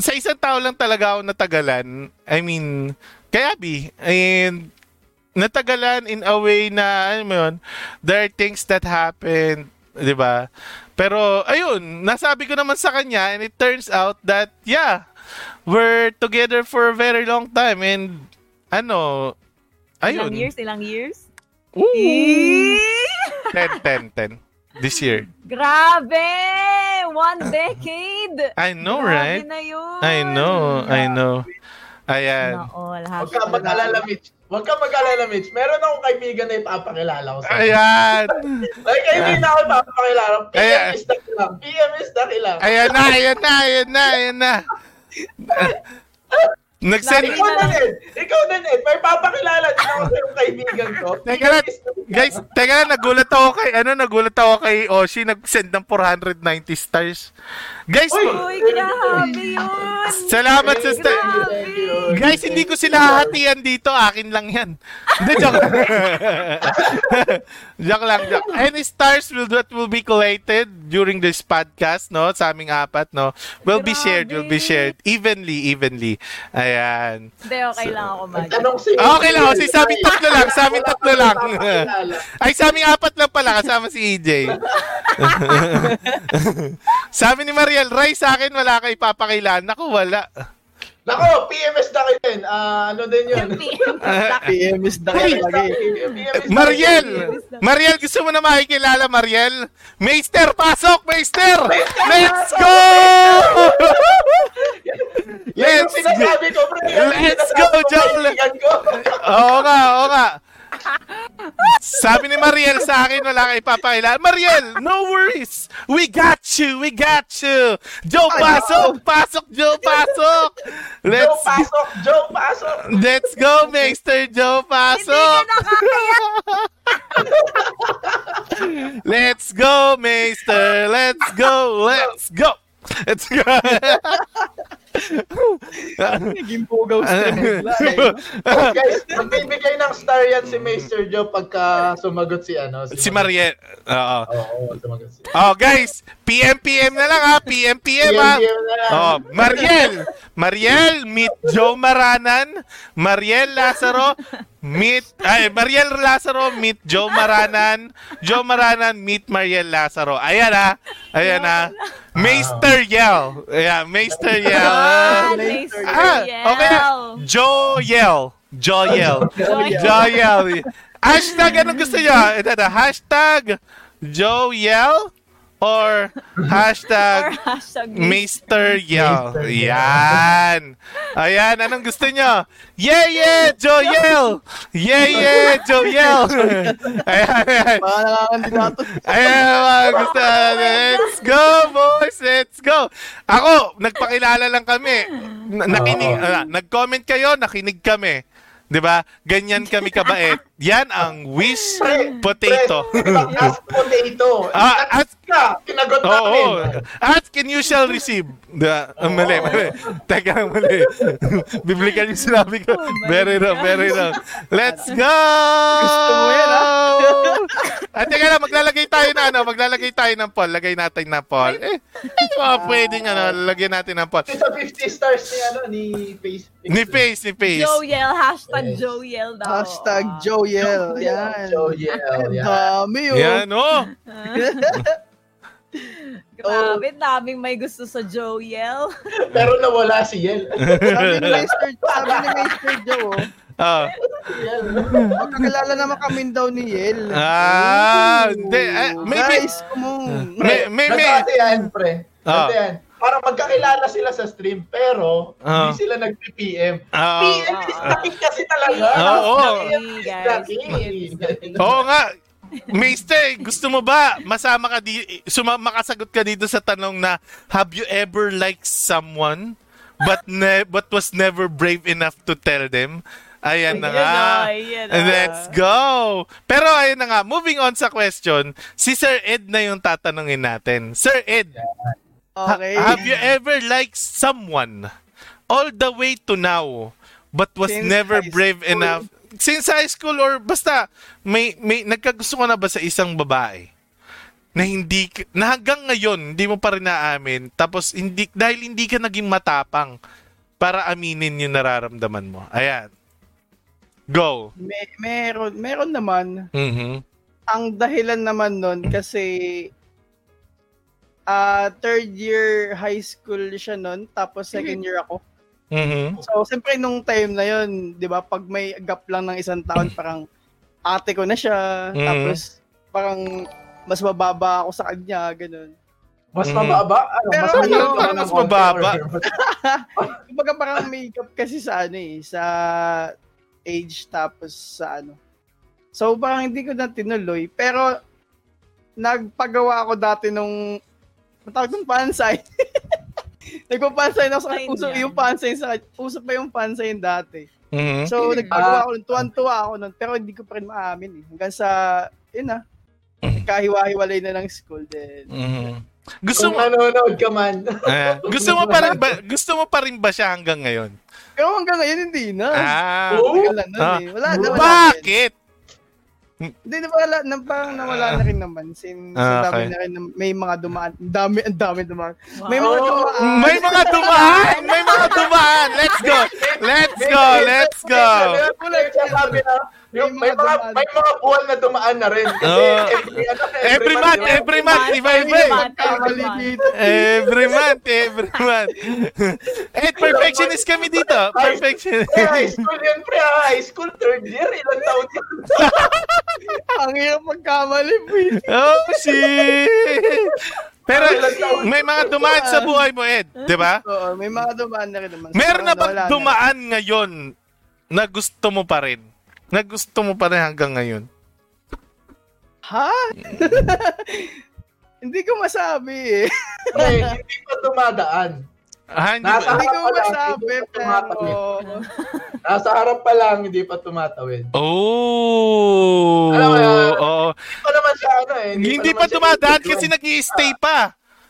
sa isang tao lang talaga ako natagalan. I mean, kaya bi. And natagalan in a way na, ano mo yun, there are things that happen, di ba? Pero, ayun, nasabi ko naman sa kanya and it turns out that, yeah, we're together for a very long time and, ano, ayun. Ilang years, ilang years? Ooh, Eh, 10, 10, 10. This year. Grabe! One decade! I know, Grabe right? na yun! I know, I know. Ayan. Huwag ka mag-alala, Mitch. Huwag ka mag-alala, Mitch. Meron akong kaibigan na ipapakilala ko sa Ayan. May kaibigan na ako ipapakilala. PM Ayan. is the kilang. PM is the kilang. Ayan na, ayan na, ayan na, ayan na. [laughs] Nag-send, Ikaw na din. Ikaw na din. May papakilala din ako sa kaibigan ko. [laughs] Teka lang, guys, teka lang, nagulat ako kay, ano, nagulat ako kay Oshi, nag-send ng 490 stars. Guys, Uy! Uy, grabe yun! salamat sa sta- Thank you. Guys, hindi ko sila hatian dito. Akin lang yan. Hindi, joke. [laughs] joke lang, joke. Any stars will, that will be collated during this podcast, no? Sa aming apat, no? Will be shared, will be Grabe. shared. Evenly, evenly. Ayan. Hindi, okay lang ako mag- Tanong si Okay lang, kasi sa amin tatlo lang, sa amin tatlo lang. [laughs] Ay, sa apat lang pala, kasama si EJ. [laughs] Sabi ni Mariel, Ray, sa akin wala ka ipapakailan. Naku, wala. Nako, PMS na kayo din. Ah, ano din yun? PMS na [laughs] kayo lagi. PMS na Mariel! Mariel, gusto mo na makikilala, Mariel? Meister, pasok! Meister! Let's go! Let's go! Let's go, ko. Oo nga, oo nga. Sabi ni Mariel sa akin, wala kang ipapakilala. Mariel, no worries. We got you. We got you. Joe, pasok. Pasok, Joe, pasok. Joe, Let's pasok! Joe, pasok! Let's go, Mr. Joe, Hindi ka pasok. nakakaya. [laughs] Let's go, Mr. Let's go. Let's go. Let's go. [laughs] Naging pugaw stream bigla eh. [laughs] Guys, magbibigay ng star yan si Mr. Joe pagka sumagot si ano. si Mariel. Oo. Oo, sumagot si Oh, guys, PM PM na lang ha. PM PM ha. Oh, Mariel. Mariel, meet Joe Maranan. Mariel Lazaro, meet ay Mariel Lazaro, meet Joe Maranan. Joe Maranan, meet Mariel Lazaro. Ayan ha. Ayan ha. Meister Yell. Ayan, Meister Yell. Ah, Ah, nice Ah, okay na. Joe Yell. Joe Yell. Joe Yell. Hashtag anong gusto niyo? Ito na, hashtag Joe Yell or hashtag Or hashtag Mr. Yell. Yan. Ayan, anong gusto nyo? Yeah, yeah, Joe Yell. Yeah, yeah, Joe Yell. [laughs] ayan, ayan. Mga nakakandidato. Ayan, mga gusto. Let's go, boys. Let's go. Ako, nagpakilala lang kami. Na- Nakinig, ah, nag-comment kayo, nakinig kami. 'Di ba? Ganyan kami kabait. Yan ang wish potato. As potato. Ah, as- na, kinagot Oo. namin. Ask and you shall receive. Da, ang mali, mali. Teka, mali. [laughs] Biblical yung sinabi ko. Oh very wrong, very wrong. Let's go! Gusto mo yan, ha? [laughs] At teka lang, maglalagay tayo na ano, maglalagay tayo ng poll. Lagay natin ng poll. Eh, eh mga pwedeng ano, lagyan natin ng poll. Sa 50 stars ni ano ni Face. Ni Face, ni Face. Joyel, hashtag Yes. Joyel daw. Hashtag Ah. Joyel. Yan. Joe Yell. Yan. Dami oh. Yan, oh. [laughs] Grabe, daming may gusto sa Joyel. [laughs] Pero nawala si Yel. Sabi ni Mr. Sabi ni Mr. Joe, oh, Ah. Yel. magkakilala naman kami daw ni Yel. Ah, hindi. Eh, maybe- Guys, come on. May, may, may. Yan, pre. Ah. Ganito yan. Parang magkakilala sila sa stream, pero Ah. hindi sila nag-PM. Ah. PM is nakik kasi talaga. Oo. Guys, nakik. Oo nga. Mister, gusto mo ba masama ka di suma makasagot ka dito sa tanong na have you ever liked someone but ne but was never brave enough to tell them? Ayan na Ayan nga. na, ayan na. Let's go. Pero ayun na nga, moving on sa question, si Sir Ed na yung tatanungin natin. Sir Ed, ha- Okay. have you ever liked someone all the way to now but was Since never brave school. enough since high school or basta may may nagkagusto ka na ba sa isang babae na hindi na hanggang ngayon hindi mo pa rin naamin tapos hindi dahil hindi ka naging matapang para aminin yung nararamdaman mo. Ayan. Go. Me- meron, meron naman. Mhm. Ang dahilan naman nun kasi ah third year high school siya nun, tapos second year ako. Mhm. So, siyempre nung time na yun, di ba, pag may gap lang ng isang taon, parang ate ko na siya, Mhm. tapos parang mas mababa ako sa kanya, ganun. Mas Mm. mababa? Ano, Pero mas ano, mahirap parang mas mababa. or- [laughs] Kumbaga parang may gap kasi sa ano eh, sa age tapos sa ano. So parang hindi ko na tinuloy, pero nagpagawa ako dati nung matawag nung pansay. [laughs] Nagpa-pansay ako sa uso yung pansay sa uso pa yung pansay dati. Mhm. So nagpagawa ako nun, tuwan-tuwa ako nun, pero hindi ko pa rin maamin eh. Hanggang sa, yun na, kahiwa-hiwalay na ng school din. Mhm. Gusto Kung mo nanonood ka man. Ah, [laughs] gusto mo pa rin ba gusto mo pa rin ba siya hanggang ngayon? Pero hanggang ngayon hindi na. Ah. Tagal na nun Ah. eh. Wala na, wala na. Bakit? Hindi na wala, na, parang nawala na rin naman. Sin, Ah, dami okay. na rin, na- may mga dumaan. Ang dami, ang dami dumaan. Wow. May mga Oh. dumaan. May mga dumaan! May mga dumaan! Let's go! Let's go! Let's go! Wala yung na, yung, may, May mga dumaan. may mga buwan na dumaan na rin. Kasi Oo. every, ano, Every month, every month, iba-iba Every eh. month. Kamali dito. Every month, every month. [laughs] Eh, perfectionist kami dito. Perfectionist. Eh, high school yun, pre. ah. High school, third year, ilang taon yun? [laughs] Ang hirap magkamali. please. Oh, shit! Pero may mga dumaan sa buhay mo, Ed. Di ba? Oo, may mga dumaan na rin naman. Meron na bang dumaan ngayon na gusto mo pa rin? Na gusto mo pa rin hanggang ngayon? Ha? [laughs] Hindi ko masabi eh. Eh, hindi pa dumadaan. Ah, hindi Nasa-? Hindi ko masabi, hindi ko pero... Nasa harap pa lang, hindi pa tumatawid. Oh! Alam mo yun? Oo. Hindi pa naman siya ano eh. Hindi naman pa dumadaan individual. kasi nag stay pa.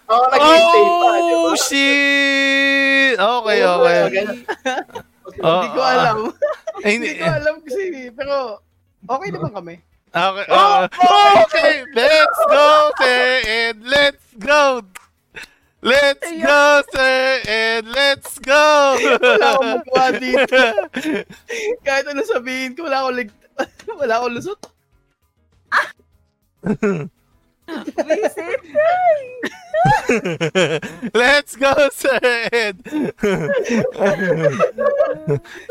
Oo, nag-i-stay pa. di ba? Oh, shit! Okay, Oo, okay. Oh, Hindi ko alam. [laughs] Hindi hindi. ko alam kasi, pero okay naman kami. Okay, uh, okay, let's go, sir, and let's go. Let's go, sir, and let's go. Wala akong magawa dito. [laughs] Kahit ano sabihin ko, wala akong lig... [laughs] wala akong lusot. Visit. [laughs] Let's go, sir. Ed. [laughs]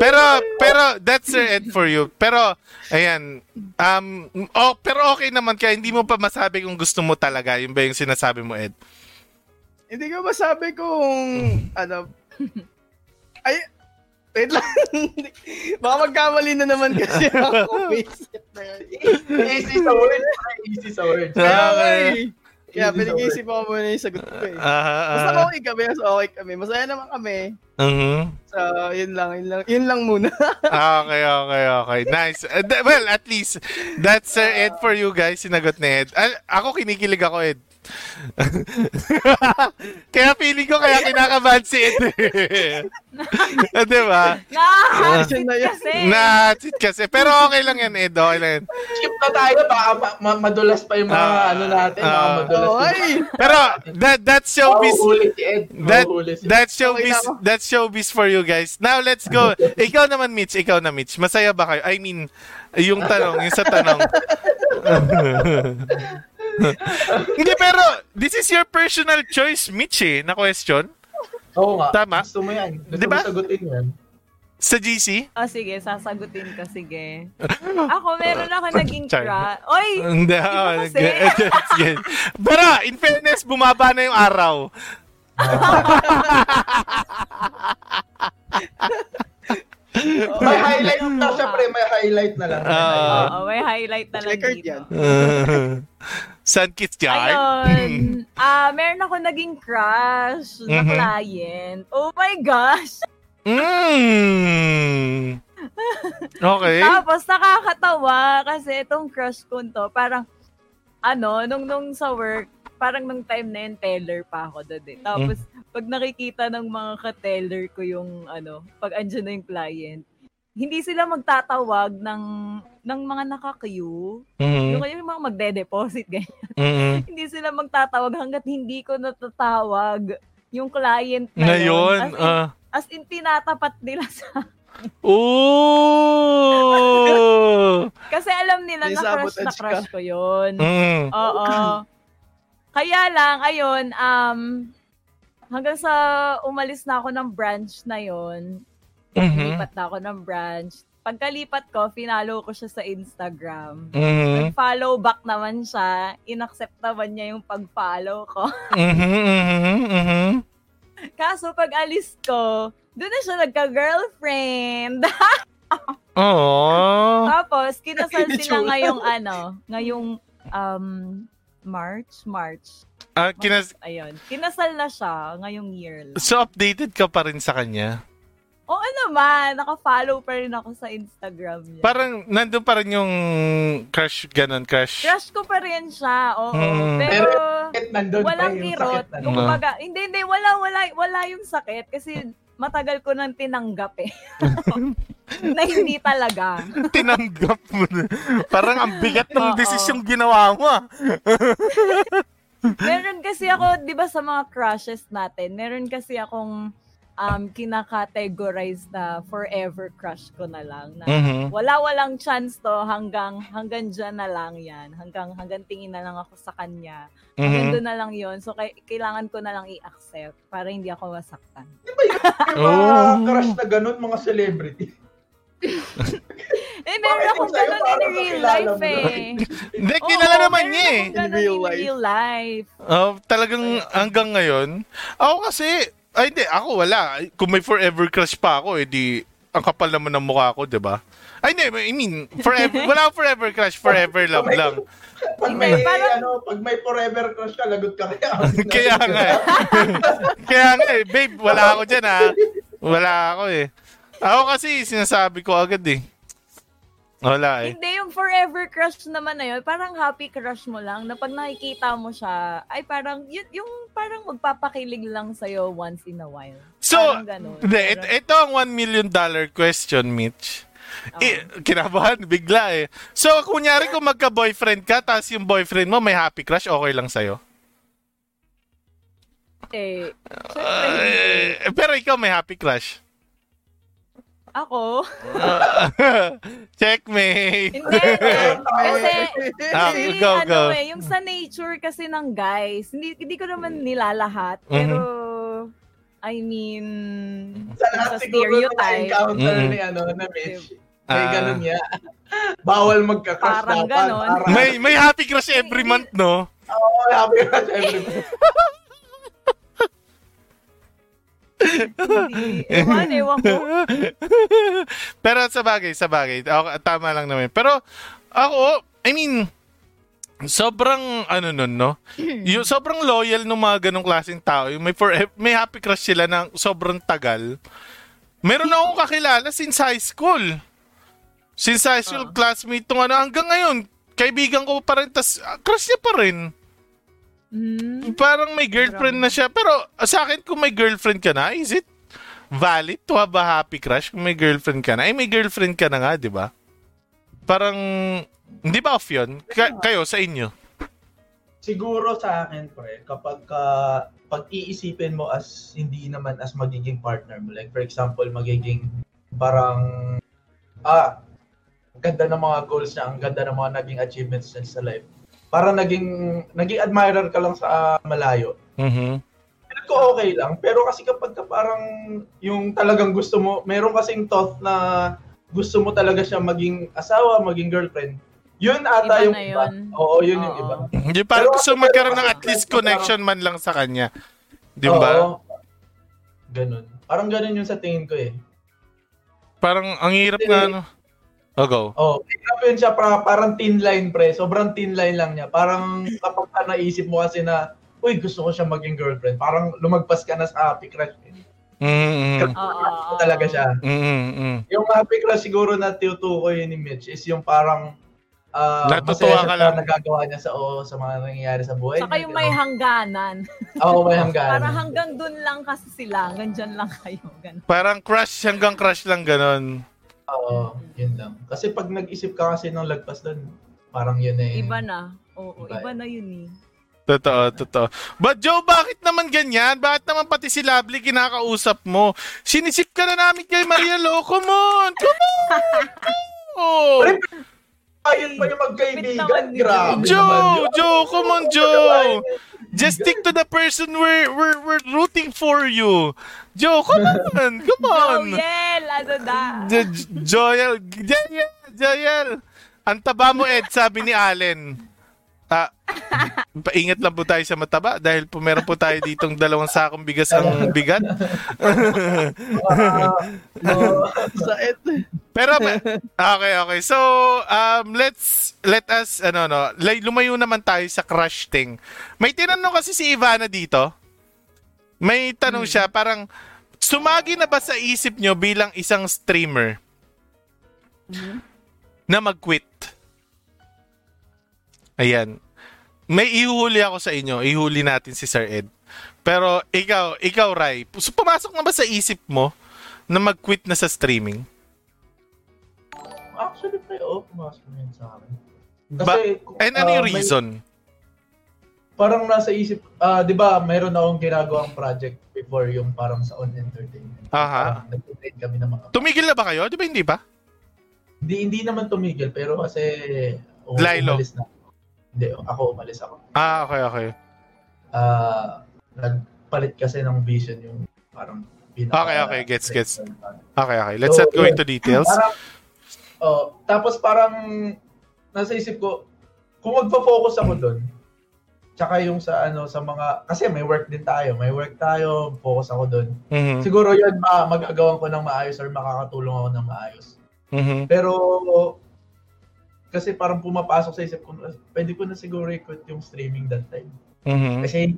pero pero that's sir Ed for you. Pero ayan, um oh, pero okay naman kaya hindi mo pa masabi kung gusto mo talaga. Yun ba yung sinasabi mo, Ed? Hindi ko masabi kung, ano, ay, wait lang. [laughs] Baka magkamali na naman kasi ako. Easy sa word. Easy sa word. Kaya Okay. Kaya pinag-iisip ako muna yung sagot ko eh. Aha, Basta okay kami, basta okay kami. Masaya naman kami. Mhm. So, yun lang, yun lang, yun lang muna. [laughs] Okay, okay, okay. Nice. Uh, th- well, at least, that's uh, Ed for you guys, sinagot ni Ed. Ako, kinikilig ako, Ed. [laughs] kaya feeling ko kaya kinakabahan si Ed. Ah, [laughs] Di ba? Nakakasit Yun na kasi. Kasi. Pero okay lang yan, Ed. Okay lang yan. Skip na tayo. Baka ma- ma- madulas pa yung mga Ah, ano natin. Baka ah. madulas Oh! Pero, that, that's showbiz. Si Ed. That, Mahuhuli si Ed. that's showbiz, Okay that's showbiz for you guys. Now, let's go. [laughs] Ikaw naman, Mitch. Ikaw na, Mitch. Masaya ba kayo? I mean, yung tanong, yung sa tanong. [laughs] Hindi, pero, this is your personal choice, Mitch, eh, na question. Oo nga. Tama. Gusto mo yan. Gusto Diba? mo sagutin yan. Sa GC? Oh, sige, sasagutin ko, sige. [laughs] Ako, meron ako naging crush. Oy! Hindi, oh, kasi. gets, gets. Pero, in fairness, bumaba na yung araw. [laughs] [laughs] May highlight na, syempre, may highlight na lang. Ah. highlight. Oo, may highlight na lang dito. yan. Sun [laughs] Kiss Jar? Ayun. [laughs] Ah, meron ako naging crush na Mhm. client. Oh my gosh! Mm. Okay. Tapos nakakatawa kasi itong crush ko to, parang ano, nung nung sa work, parang nung time na yun, teller pa ako doon eh. Tapos, pag nakikita ng mga ka-teller ko yung ano, pag andyan na yung client, hindi sila magtatawag ng ng mga naka-queue. Mhm. Yung, yung mga magde-deposit, [laughs] ganyan. Mhm. hindi sila magtatawag hanggat hindi ko natatawag yung client na Ngayon, yun. As in, ah. as in, tinatapat nila sa... Oh! [laughs] Kasi alam nila May na crush na crush ko yun. Mm. Oo. Kaya lang, ayun, um, hanggang sa umalis na ako ng branch na yon, Mhm. lipat na ako ng branch. Pagkalipat ko, finalo ko siya sa Instagram. Mhm. Nag-follow back naman siya. Inaccept naman niya yung pag-follow ko. [laughs] Mhm. Mhm. Mhm. Kaso pag alis ko, doon na siya nagka-girlfriend. [laughs] Oh. Tapos, kinasal [laughs] sila ngayong ano, ngayong um, March, March. Ah, kinas Ayun. Kinasal na siya ngayong year lang. so updated ka pa rin sa kanya? Oo naman, naka-follow pa rin ako sa Instagram niya. Parang nandun pa rin yung crush, ganun, crush. Crush ko pa rin siya, oo. Hmm. Pero, Sakit nandun walang yung kirot. sakit Kung nandun. baga, hindi, hindi, wala, wala, wala yung sakit kasi matagal ko nang tinanggap eh. [laughs] na hindi talaga. Tinanggap mo na. Parang ang bigat ng desisyong ginawa mo. ah. meron kasi ako, di ba sa mga crushes natin, meron kasi akong um, kinakategorize na forever crush ko na lang. Na Mhm. wala-walang chance to hanggang hanggang dyan na lang yan. Hanggang, hanggang tingin na lang ako sa kanya. Hanggang Mhm. doon na lang yon So, kay, kailangan ko na lang i-accept para hindi ako masaktan. May mga Oh. crush na ganun, mga celebrity. Eh, meron akong ganun in real life eh. Hindi, kilala naman meron niya eh. In real life. real life. Oh, talagang hanggang ngayon. Ako kasi, ay hindi, ako wala. Kung may forever crush pa ako, edi ang kapal naman ng mukha ko, di ba? Ay, hindi, I mean, forever, wala akong forever crush, forever love lang. Pag may, parang- ano, pag may forever crush ka, lagot ka kaya. [laughs] Kaya nga eh. [laughs] Kaya nga eh, babe, wala ako dyan ha. Wala ako eh. Ako kasi sinasabi ko agad eh. Wala eh. Hindi, yung forever crush naman na yun, parang happy crush mo lang, na pag nakikita mo siya, ay parang, yun, yung parang magpapakilig lang sa'yo once in a while. So, hindi, it- ito ang 1 million dollar question, Mitch. Eh, kinabahan, bigla eh. So, kunyari kung magka-boyfriend ka, tapos yung boyfriend mo may happy crush, okay lang sa'yo? Eh, hindi. Eh, pero ikaw may happy crush. Ako? [laughs] Checkmate. Hindi, hindi. Kasi, [laughs] Ah, kasi go, ano go. eh, yung sa nature kasi ng guys, hindi, hindi ko naman nilalahat, Mhm. pero, I mean, Sa lahat sa siguro na stereotype, encounter Mm-mm. ni ano, na Mitch. May Ah. ganun niya. [laughs] Bawal magka-crush Parang dapat. ganon. Parang, May may happy crush every month, no? Oo, happy crush every hindi, ewan, ewan ko. [laughs] Pero sa bagay, sa bagay. Tama lang naman. Pero ako, I mean, sobrang ano nun, no? Yung sobrang loyal ng mga ganong klaseng tao. Yung may, for, may happy crush sila ng sobrang tagal. Meron akong kakilala since high school. Since high school, classmate tong ano, hanggang ngayon, kaibigan ko pa rin, tas ah, crush niya pa rin. Hmm. Parang may girlfriend na siya. Pero uh, sa akin, kung may girlfriend ka na, is it valid to have a happy crush kung may girlfriend ka na? Ay, may girlfriend ka na nga, di ba? Parang, hindi ba off yun? Ka- kayo, sa inyo? Siguro sa akin, pre, kapag ka, pag iisipin mo as hindi naman as magiging partner mo. Like, for example, magiging parang, ah, ang ganda ng mga goals niya, ang ganda ng mga naging achievements niya sa life. Parang naging, naging admirer ka lang sa malayo. Mhm. Ko okay lang. Pero kasi kapag ka parang yung talagang gusto mo, meron kasing thought na gusto mo talaga siya maging asawa, maging girlfriend. Yun ata Iba yung na iba. yun. Oo, yun yung Oo. iba. Hindi, parang Pero gusto kasi- magkaroon ng at least kasi- connection man lang sa kanya. Di ba? Oo. Ganun. Parang ganun yung sa tingin ko eh. Parang, ang hirap nga, no? Oh, go. Oh, hirap yun siya para, parang thin line pre. Sobrang thin line lang niya. Parang kapag ka naisip mo kasi na, uy, gusto ko siya maging girlfriend. Parang lumagpas ka na sa happy crush. Eh. Mm-hmm. Talaga siya. Mm-hmm. Yung happy crush siguro na tinutukoy ni Mitch is yung parang uh, Natutuwa ka lang. nagagawa niya sa oo, sa mga nangyayari sa buhay. Saka yung may hangganan. [laughs] Oo, may hangganan. Para hanggang dun lang kasi sila. Hanggang dyan lang kayo. Ganun. Parang crush hanggang crush lang ganon. Oo, yun lang. Kasi pag nag-isip ka kasi ng lagpas doon, parang yun eh. Iba na. Oo, Iba iba na yun eh. Totoo, totoo. But Joe, bakit naman ganyan? Bakit naman pati si Lovely kinakausap mo? Sinisip ka na namin kay Maria Lo. Come on! Come on! Oh. Ayun pa yung magkaibigan. naman ni Grabe naman Joe! yun. Joe! Come on, Joe! Just stick to the person we're, we're, we're rooting for you. Joe, come on! Come on! Joel! Ano da? Jo- Jo- Joel! Joel! Joel! Ang taba mo, Ed, sabi ni Allen. Ah, paingat lang po tayo sa mataba dahil po meron po tayo ditong dalawang sakong bigas ang bigat. Et. Pero okay, okay. So, um let's let us ano no, lumayo naman tayo sa crush thing. May tinanong kasi si Ivana dito. May tanong siya parang sumagi na ba sa isip nyo bilang isang streamer na mag-quit? Ayan. May ihuli ako sa inyo. Ihuli natin si Sir Ed. Pero ikaw, ikaw Rai, so, pumasok na ba sa isip mo na mag-quit na sa streaming? Actually, pre, oo, pumasok na yun sa akin. Ba- And ano yung ah, may- reason? Parang nasa isip, ah, di ba, mayroon akong ginagawang project before yung parang sa on entertainment. Aha. Parang nag-train kami ng mga Tumigil na ba kayo? Di ba hindi ba? Hindi, hindi naman tumigil, pero kasi um, Lilo. umalis na. Hindi, ako umalis ako. Ah, okay, okay. Ah, nagpalit kasi ng vision yung parang pinaka- Okay, okay, gets, gets. Okay, okay. Let's not go into details. Parang, oh, tapos parang nasa isip ko, kung magpo-focus ako doon, tsaka yung sa ano sa mga kasi may work din tayo, may work tayo, focus ako doon. Mhm. Siguro 'yun ma magagawan ko ng maayos or makakatulong ako ng maayos. Mhm. Pero kasi parang pumapasok sa isip ko, pwede ko na siguro i-quit yung streaming that time. Mhm. Kasi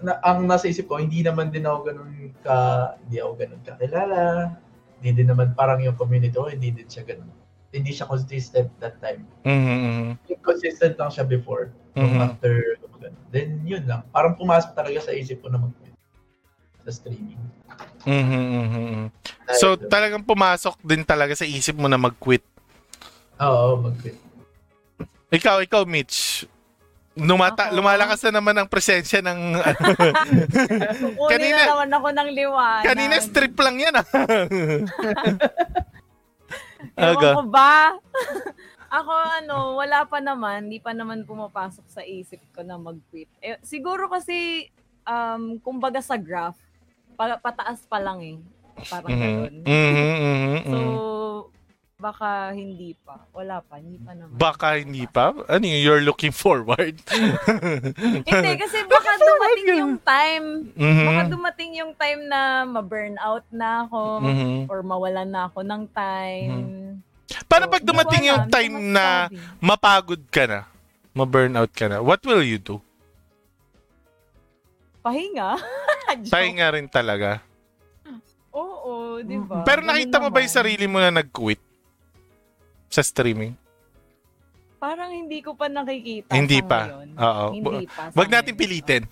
na, ang nasa isip ko, hindi naman din ako ganun ka, hindi ako ganun kakilala. Hindi din naman parang yung community ko, hindi din siya ganun. Hindi siya consistent that time. Mhm. Consistent lang siya before. Mhm. after, ganun. then yun lang. Parang pumasok talaga sa isip ko na mag-quit sa streaming. Mhm. Mhm. So Dahil- talagang pumasok din talaga sa isip mo na mag-quit. Oo, mag-quit. Ikaw, ikaw Mitch. Lumata, Ako? lumalakas na naman ang presensya ng [laughs] Kukunin Kanina- na naman ako ng liwanag. kanina strip lang yan ah. [laughs] Ewan Aga. ko ba? Ako ano, wala pa naman, hindi pa naman pumapasok sa isip ko na mag-quit. Eh, siguro kasi, um, kumbaga sa graph, pa- pataas pa lang eh. Parang Mhm. ganun. Mhm, mhm, So, mhm. baka hindi pa. Wala pa, hindi pa naman. Baka hindi pa? Ano yun, you're looking forward? [laughs] hindi, kasi baka dumating yung time, baka Mhm. dumating yung time na ma-burnout na ako, Mhm. or mawalan na ako ng time. Paano So, pag dumating hindi ko yung alam, time na mapagod ka na, ma-burnout ka na, what will you do? Pahinga? [laughs] Pahinga rin talaga. Oo, di ba? Pero nakita mo ba yung sarili mo na nag-quit? Sa streaming? Parang hindi ko pa nakikita Hindi pa. ngayon. Oo. Hindi pa. Wag natin pilitin. [laughs]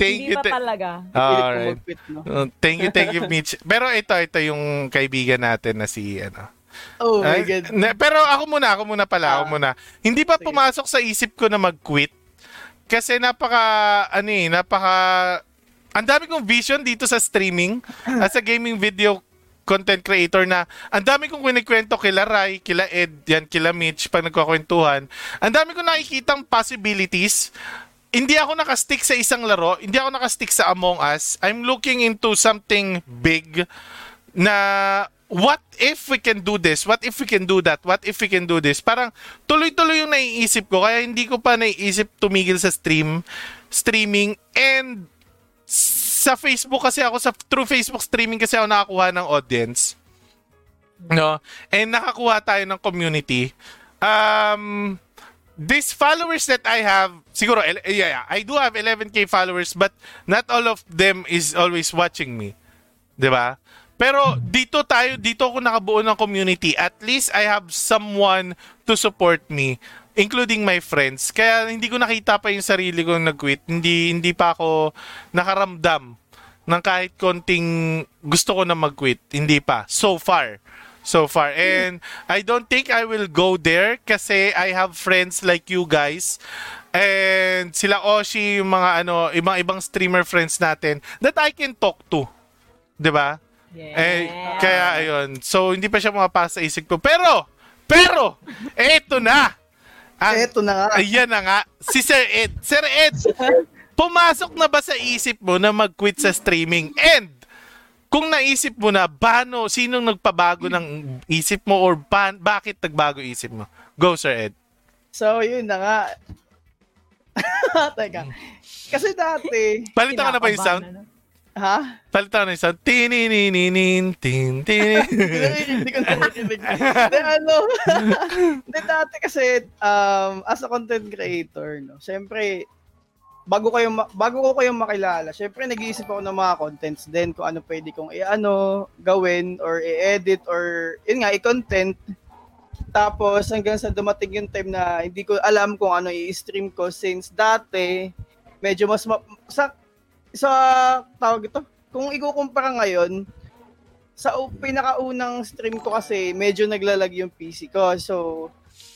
Thank hindi you. pa talaga. Alright. mag-quit, no? Uh, thank you, thank you, Mitch. Pero ito, ito yung kaibigan natin na si, ano. Oh my Ay, God. na- pero ako muna, ako muna pala, ako Ah. muna. Hindi pa pumasok sa isip ko na mag-quit. Kasi napaka, ano eh, napaka, ang dami kong vision dito sa streaming as a gaming video content creator na ang dami kong kinikwento kila Rai, kila Ed, yan, kila Mitch pag nagkakwentuhan. Ang dami kong nakikitang possibilities. Hindi ako nakastick sa isang laro, hindi ako nakastick sa Among Us. I'm looking into something big na what if we can do this? What if we can do that? What if we can do this? Parang tuloy-tuloy yung naiisip ko kaya hindi ko pa naiisip tumigil sa stream streaming and sa Facebook kasi ako sa through Facebook streaming kasi ako nakakuha ng audience. No? And nakakuha tayo ng community. Um these followers that I have, siguro, el- yeah, yeah, I do have 11k followers, but not all of them is always watching me. 'Di ba? Pero dito tayo, dito ako nakabuo ng community. At least I have someone to support me, including my friends. Kaya hindi ko nakita pa yung sarili ko nag-quit. Hindi hindi pa ako nakaramdam ng kahit konting gusto ko na mag-quit. Hindi pa. So far. So far. And I don't think I will go there kasi I have friends like you guys. And sila Oshi, yung mga ano, ibang ibang streamer friends natin that I can talk to. 'Di ba? Yeah. Eh, kaya ayun. So, hindi pa siya mapasa sa isip ko. Pero, pero, eto na. Ang, Eto na nga. Ayan na nga. Si Sir Ed. Sir Ed, pumasok na ba sa isip mo na mag-quit sa streaming? And, kung naisip mo na, paano, sinong nagpabago ng isip mo or ba, bakit nagbago isip mo? Go, Sir Ed. So, yun na nga. [laughs] Teka. Kasi dati, Palitan ka na ba yung sound? Ano? Ha? Palitan ka na sound. Tinininin, tin, tin. [laughs] Hindi ko narinig. Hindi, ano, [laughs] hindi dati kasi, um, as a content creator, no, syempre, bago kayo ma- bago ko kayong makilala, syempre nag-iisip ako ng mga contents din kung ano pwede kong i-ano, gawin or i-edit or yun nga i-content. Tapos hanggang sa dumating yung time na hindi ko alam kung ano i-stream ko since dati medyo mas ma- sa sa tawag ito, kung ikukumpara ngayon sa pinakaunang stream ko kasi medyo naglalag yung PC ko. So,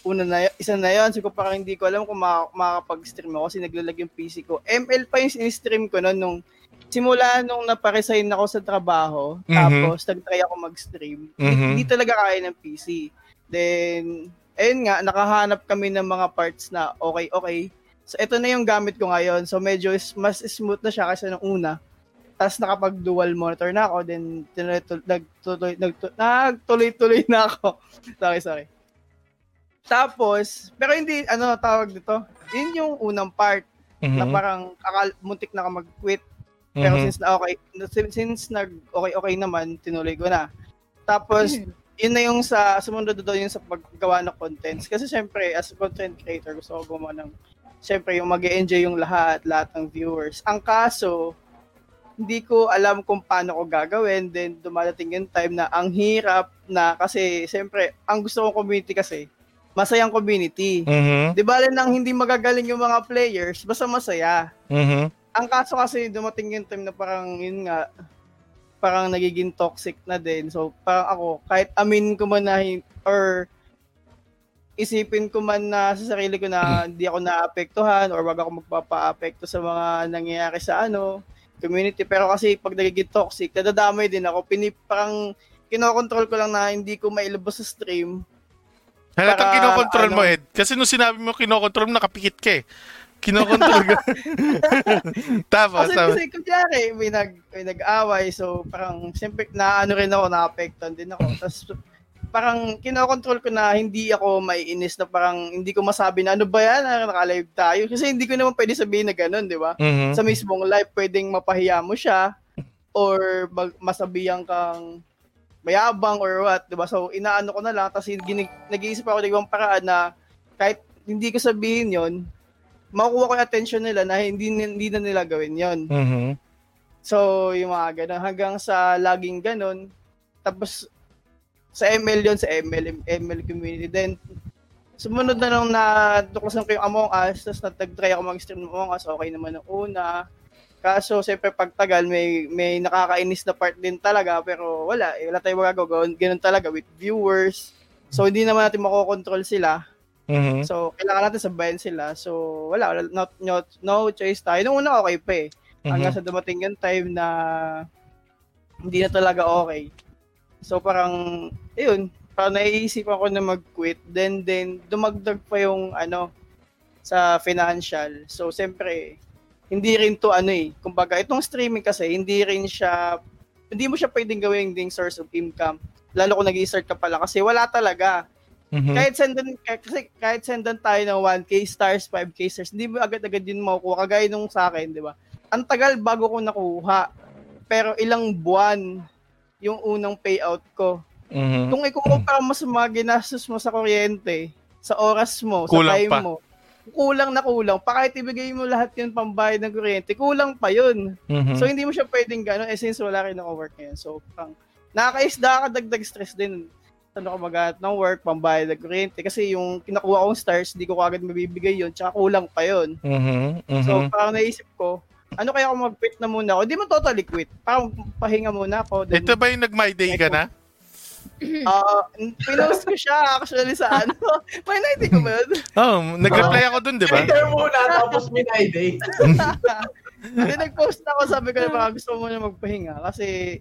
una na, isa na yun. Siguro parang hindi ko alam kung maka- makakapag-stream ako kasi naglalag yung PC ko. ML pa yung in-stream ko noon nung simula nung naparesign ako sa trabaho. Mhm. Tapos, nag-try ako mag-stream. Hindi- Mhm. Hindi talaga kaya ng PC. Then, ayun nga, nakahanap kami ng mga parts na okay, okay. So, ito na yung gamit ko ngayon. So, medyo is- mas smooth na siya kasi nung una. Tapos nakapag-dual monitor na ako, then tinuloy- nagtuloy, nagtu- nagtuloy-tuloy na ako. [laughs] sorry, sorry. Tapos, pero hindi, ano tawag dito, yun yung unang part Mhm. na parang akal, muntik na ka mag-quit. Pero Mhm. since na okay, since, since nag okay okay naman, tinuloy ko na. Tapos yun na yung sa sumunod doon yung sa paggawa ng contents. Kasi syempre as a content creator gusto ko gumawa ng syempre yung mag enjoy yung lahat, lahat ng viewers. Ang kaso hindi ko alam kung paano ko gagawin. Then dumadating yung time na ang hirap na kasi syempre ang gusto kong community kasi masayang community. Mhm. Di ba nang hindi magagaling yung mga players, basta masaya Mhm. ang kaso kasi dumating yung time na parang yun nga parang nagiging toxic na din. So parang ako kahit amin ko man na or isipin ko man na sa sarili ko na hindi ako naapektuhan or wag ako magpapa-apekto sa mga nangyayari sa ano community pero kasi pag nagiging toxic nadadamay din ako pinip parang kinokontrol ko lang na hindi ko mailabas sa stream Halatang Para, kinokontrol mo, ano- Ed. Kasi nung sinabi mo kinokontrol mo, nakapikit ka eh. Kinokontrol ka. [laughs] Tapos, Kasi, tapos. kasi kunyari, may, nag, may nag-away, so parang, siyempre, naano rin ako, naapektan din ako. Tapos, parang, kinokontrol ko na hindi ako maiinis na parang, hindi ko masabi na, ano ba yan, Ah, naka-live tayo. Kasi hindi ko naman pwede sabihin na ganun, di ba? Mhm. Sa mismong live, pwedeng mapahiya mo siya, or mag, masabihan kang mayabang or what, di ba? So, inaano ko na lang, tapos ginig, nag-iisip ako ng ibang paraan na kahit hindi ko sabihin yon makukuha ko yung attention nila na hindi, hindi na nila gawin yon Mhm. So, yung mga ganun. Hanggang sa laging ganun. Tapos, sa ML yon sa ML, ML community. Then, sumunod na nung natuklasan ko yung Among Us, tapos nag-try ako mag-stream ng Among Us, okay naman ng una. Kaso, siyempre, pagtagal, may, may nakakainis na part din talaga, pero wala, eh, wala tayong magagawa. Ganun talaga with viewers. So, hindi naman natin makokontrol sila. Mhm. So, kailangan natin sabayan sila. So, wala, wala no, no, no choice tayo. Nung una, okay pa eh. Hanggang Mhm. sa dumating yung time na hindi na talaga okay. So parang, ayun, parang naiisipan ko na mag-quit. Then, then, dumagdag pa yung, ano, sa financial. So, siyempre, hindi rin to ano eh. Kumbaga, itong streaming kasi, hindi rin siya, hindi mo siya pwedeng gawin ding source of income. Lalo kung nag-start ka pala kasi wala talaga. Mhm. Kahit sendan kasi kahit sendan tayo ng 1k stars, 5k stars, hindi mo agad-agad din makukuha kagaya nung sa akin, 'di ba? Ang tagal bago ko nakuha. Pero ilang buwan yung unang payout ko. Mhm. Kung ikukumpara mo sa mga ginastos mo sa kuryente, sa oras mo, Kulang sa time pa. mo, kulang na kulang. Pa kahit ibigay mo lahat yun pambayad ng kuryente, kulang pa yun. Mhm. So, hindi mo siya pwedeng gano'n, eh, since wala rin ako work ngayon. So, pang, nakakaisda ka, dagdag stress din. Ano ko maghanap ng work, pambayad ng kuryente. Kasi yung kinakuha kong stars, di ko agad mabibigay yun, tsaka kulang pa yun. Mhm. Mhm. So, parang naisip ko, ano kaya kung mag-quit na muna ako? Hindi mo totally quit. Parang pahinga muna ako. Then, Ito ba yung nag-my day ka na? [clears throat] Ah, pinost ko siya actually sa [laughs] ano. May naiti ko ba yun? Oh, nag-reply ako dun, di ba? Twitter muna, tapos Minay Day. [laughs] Hindi nag-post ako, sabi ko na baka gusto mo na magpahinga kasi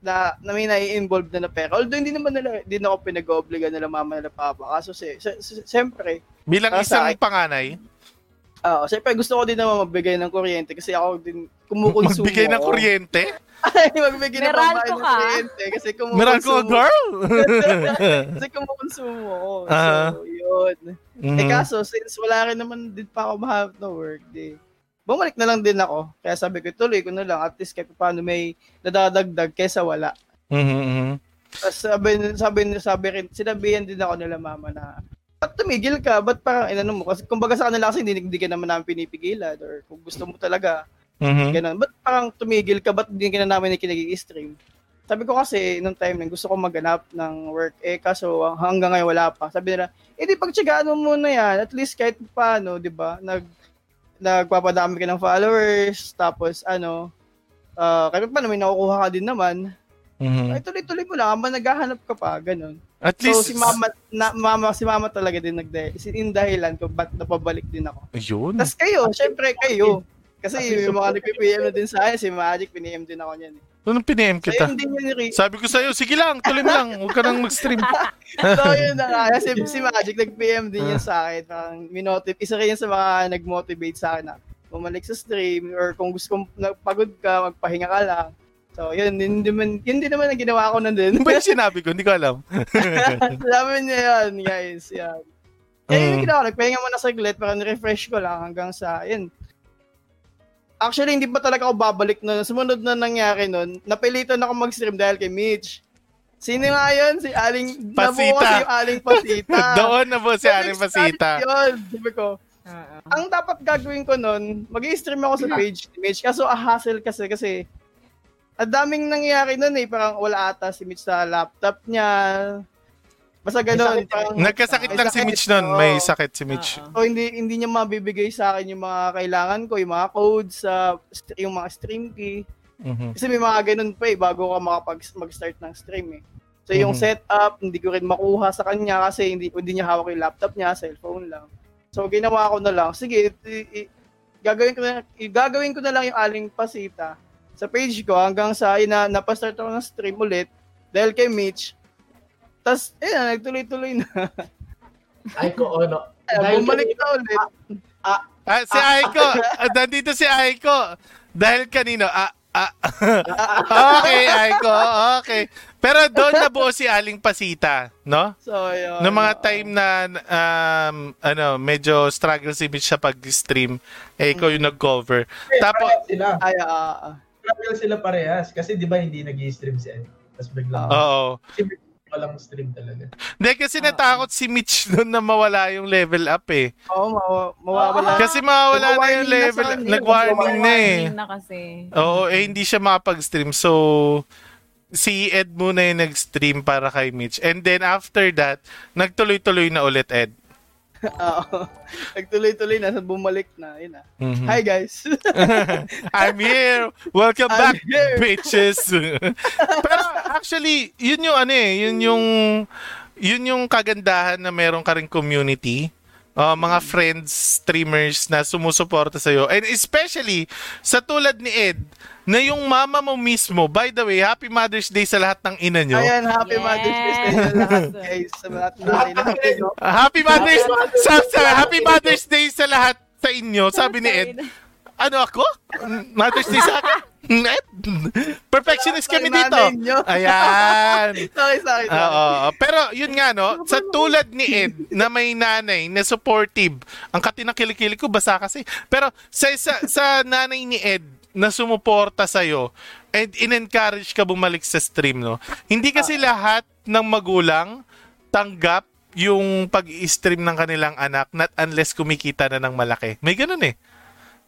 na, na may nai-involve na na pera. Although hindi naman nila, hindi na ako pinag-obliga nila mama nila papa. Kaso si, si, si- siyempre, Bilang sa isang panganay, ah siyempre gusto ko din naman magbigay ng kuryente kasi ako din kumukonsumo. magbigay ng kuryente? Ay, magbigay ng Meralco pambayad ng ka. kuryente kasi Meron kumukonsumo. ko, girl! [laughs] kasi kumukonsumo ako. So, Ah. yun. Eh Mhm. kaso, since wala rin naman din pa ako mahanap na work, di, bumalik na lang din ako. Kaya sabi ko, tuloy ko na lang. At least kahit paano may nadadagdag kesa wala. Mhm, mhm. Tapos sabi, sabi, sabi rin, sinabihan din ako nila mama na, ba't tumigil ka? Ba't parang inano mo? Kasi kumbaga sa kanila kasi hindi, hindi ka naman namin pinipigilan or kung gusto mo talaga, Mhm. ganun. Ba't parang tumigil ka? Ba't hindi ka na namin kinag-stream? Sabi ko kasi, nung time na gusto ko maghanap ng work, eh kaso hanggang ngayon wala pa. Sabi nila, eh di pagtsagaan mo muna yan. At least kahit paano, di ba? Nag, nagpapadami ka ng followers, tapos ano, ah kahit paano may nakukuha ka din naman. Mhm. Ay tuloy-tuloy mo lang, habang naghahanap ka pa, ganun. At So least, si mama, na, mama, si mama talaga din nagde, si in dahilan kung ba't napabalik din ako. Ayun. Tapos kayo, syempre kayo. Kasi Kasi yung mga nag-PM na din sa akin, si Magic, piniem din ako niyan. Eh. Anong piniem So kita? yun din yun, Rick. Sabi ko sa'yo, sige lang, tuloy mo lang. Huwag ka nang mag-stream. [laughs] So yun na nga. Kasi si Magic, nag-PM din yun sa akin. Parang minotiv- isa rin yun sa mga nag-motivate sa akin na bumalik sa stream or kung gusto kong pagod ka, magpahinga ka lang. So yun, yun, din naman, yun din naman ang ginawa ko na din. Ano ba yung [laughs] sinabi ko? Hindi ko alam. [laughs] Sabi niya yun, guys. Yan. Kaya yung Mm. ginawa, nagpahinga muna saglit para refresh ko lang hanggang sa, yun. Actually, hindi pa talaga ako babalik nun. Sumunod na nangyari nun, napilitan ako mag-stream dahil kay Mitch. Sino nga yun? Si Aling, Pasita. nabuo yung Aling Pasita. [laughs] Doon na po si So, Aling Pasita. Yun, sabi ko, Oo. ang dapat gagawin ko nun, mag-stream ako sa page ni Mitch. Kaso a hassle kasi kasi ang daming nangyayari nun eh. Parang wala ata si Mitch sa laptop niya. Basta ganun. Parang, Nagkasakit lang si Mitch nun. oo. May sakit si Mitch. Oo. so hindi hindi niya mabibigay sa akin yung mga kailangan ko, yung mga codes, sa yung mga stream key. Mhm. Kasi may mga ganun pa eh, bago ka makapag mag-start ng stream eh. So yung Mhm. setup, hindi ko rin makuha sa kanya kasi hindi, hindi niya hawak yung laptop niya, cellphone lang. So ginawa ko na lang, sige, i- i- gagawin ko na, i- gagawin ko na lang yung aling pasita sa page ko hanggang sa ina, napastart ako ng stream ulit dahil kay Mitch. Tapos, eh, nagtuloy-tuloy na. [laughs] Ay ko, ano. Ay, bumalik na ulit. Ah, si Aiko. Ah, nandito si Aiko. Dahil kanino? Ah, ah. [laughs] okay, Aiko. Okay. Pero doon nabuo si Aling Pasita, no? So, yun. Noong mga time na um, ano, medyo struggle si Mitch sa pag-stream, eh, ikaw yung nag-cover. Tapos, Parehas sila. Ay, ah, ah. Struggle sila parehas. Kasi di ba hindi nag stream si Ed. Tapos biglang, oo. si Mitch walang stream talaga. Hindi, kasi natakot si Mitch [laughs] doon na mawala yung level up eh. Oo, mawa- mawawala. Kasi mawawala na yung level, kanya. nag-warning na eh. Na kasi. Oo, eh hindi siya makapag-stream. So, si Ed muna yung nag-stream para kay Mitch. And then after that, nagtuloy-tuloy na ulit Ed. [laughs] Oo. Nagtuloy-tuloy na, sa bumalik na. Yun na. Mhm. Hi, guys. [laughs] I'm here! Welcome I'm back, here. bitches! [laughs] Pero actually, yun yung ano eh, yun yung, yun yung kagandahan na meron ka rin community. Uh, mga friends, streamers na sumusuporta sa'yo. And especially, sa tulad ni Ed, na yung mama mo mismo, by the way, Happy Mother's Day sa lahat ng ina nyo. Ayan, happy Yes. Mother's Day sa lahat, [laughs] guys. Sa lahat ng no? Uh, Happy Mother's sa, sa, Happy Mother's Day sa lahat sa inyo, sabi ni Ed. Ano ako? Mother's Day sa akin? Perfectionist kami dito. Ayan. [laughs] Sorry, sorry. sorry. Oo. Pero yun nga no, sa tulad ni Ed na may nanay na supportive. Ang kati ng kilikili ko basa kasi. Pero sa sa, sa nanay ni Ed na sumuporta sa and in-encourage ka bumalik sa stream no. Hindi kasi lahat ng magulang tanggap yung pag-stream ng kanilang anak not unless kumikita na ng malaki. May ganun eh.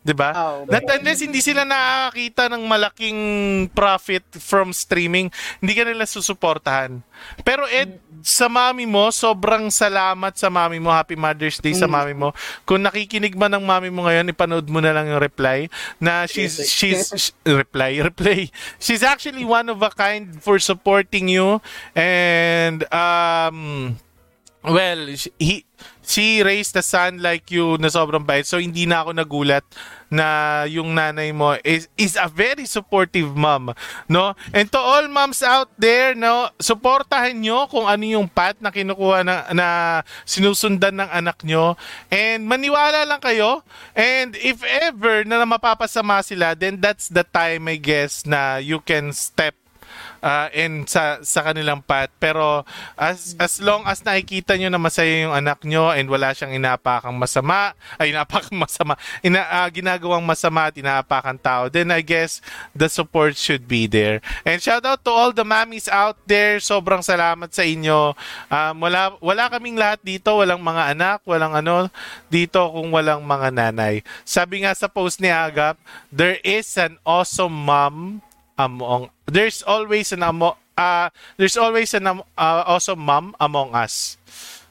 'Di ba? Oo. Not unless hindi sila nakakita ng malaking profit from streaming, hindi ka nila susuportahan. Pero Ed, sa mami mo, sobrang salamat sa mami mo. Happy Mother's Day sa mami mo. Kung nakikinig man ng mami mo ngayon, ipanood mo na lang yung reply na she's she's sh- reply [laughs] reply. She's actually one of a kind for supporting you and um Well, he, she raised a son like you na sobrang bait. So, hindi na ako nagulat na yung nanay mo is, is a very supportive mom. No? And to all moms out there, no, supportahan nyo kung ano yung path na kinukuha na, na sinusundan ng anak nyo. And maniwala lang kayo. And if ever na mapapasama sila, then that's the time, I guess, na you can step uh, in sa sa kanilang path. Pero as as long as nakikita nyo na masaya yung anak nyo and wala siyang inapakang masama ay inapakang [laughs] masama ina, ah, ginagawang masama at inaapakan tao then I guess the support should be there. And shout out to all the mommies out there. Sobrang salamat sa inyo. Um, wala wala kaming lahat dito. Walang mga anak walang ano dito kung walang mga nanay. Sabi nga sa post ni Agap there is an awesome mom among there's always an amo, uh, there's always an uh, awesome mom among us.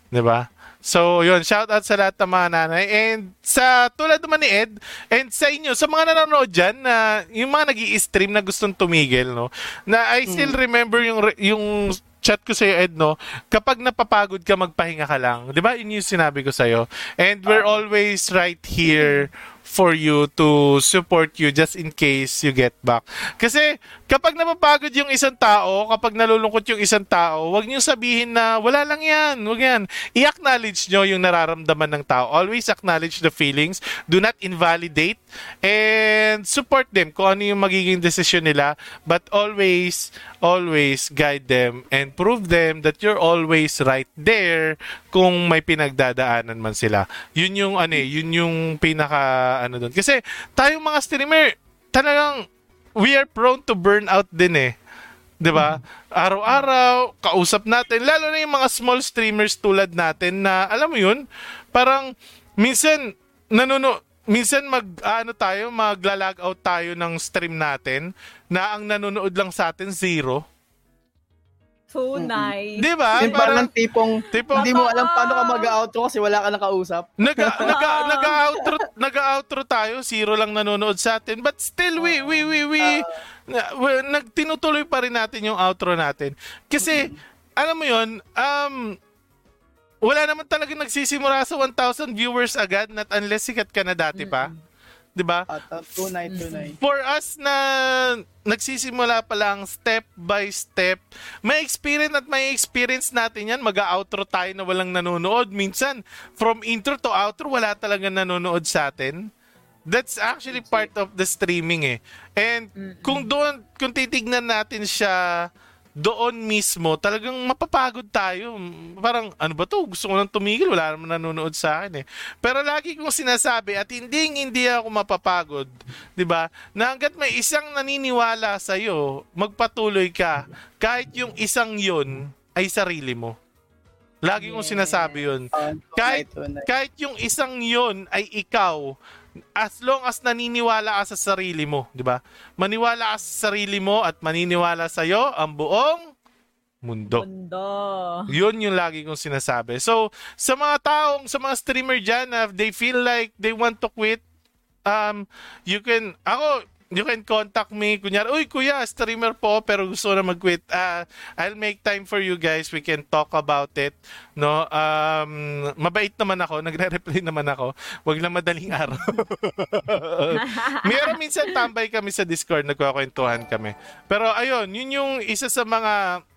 'Di ba? So, yun, shout out sa lahat ng mga nanay. And sa tulad naman ni Ed, and sa inyo, sa mga nanonood dyan, na yung mga nag stream na gustong tumigil, no? Na I still remember yung, yung chat ko sa'yo, Ed, no? Kapag napapagod ka, magpahinga ka lang. Di ba? Yun yung sinabi ko sa'yo. And we're always right here for you to support you just in case you get back. Kasi kapag napapagod yung isang tao, kapag nalulungkot yung isang tao, wag niyo sabihin na wala lang yan, wag yan. I-acknowledge nyo yung nararamdaman ng tao. Always acknowledge the feelings. Do not invalidate and support them kung ano yung magiging decision nila. But always, always guide them and prove them that you're always right there kung may pinagdadaanan man sila. Yun yung ano eh, yun yung pinaka ano doon. Kasi tayong mga streamer, talagang we are prone to burnout din eh. 'Di ba? Araw-araw kausap natin lalo na yung mga small streamers tulad natin na alam mo 'yun, parang minsan nanono minsan mag ano tayo, magla-log out tayo ng stream natin na ang nanonood lang sa atin zero. So nice. 'Di ba? Yung parang tipong, tipong hindi mo alam paano ka mag-outro kasi wala ka nakausap. Naga, [laughs] naga, naga-outro, naga-outro tayo, zero lang nanonood sa atin. But still, we, we, we, we, na, we nagtinutuloy pa rin natin yung outro natin. Kasi, alam mo yun, um, wala naman talaga nagsisimula sa 1,000 viewers agad, not unless sikat ka na dati pa. 'Di ba? At uh, tunay, tunay. For us na nagsisimula pa lang step by step, may experience at may experience natin yan. Mag-outro tayo na walang nanonood. Minsan, from intro to outro, wala talaga nanonood sa atin. That's actually part of the streaming eh. And kung doon, kung titignan natin siya doon mismo, talagang mapapagod tayo. Parang, ano ba to? Gusto ko nang tumigil. Wala naman nanonood sa akin eh. Pero lagi kong sinasabi at hindi hindi ako mapapagod, 'di ba? Na hangga't may isang naniniwala sa iyo, magpatuloy ka kahit yung isang 'yon ay sarili mo. Lagi kong sinasabi 'yon. Tunay, Kahit kahit yung isang 'yon ay ikaw, as long as naniniwala ka sa sarili mo, 'di ba? Maniwala ka sa sarili mo at maniniwala sa iyo ang buong mundo. Mundo. Yun yung lagi kong sinasabi. So, sa mga taong, sa mga streamer dyan, na they feel like they want to quit, um, you can, ako, you can contact me. Kunyari, uy, kuya, streamer po, pero gusto na mag-quit. Ah, I'll make time for you guys. We can talk about it. No? Um, mabait naman ako. [laughs] Nagre-reply naman ako. Wag lang madaling araw. [laughs] Meron minsan tambay kami sa Discord, nagkakwentuhan kami. Pero ayun, yun yung isa sa mga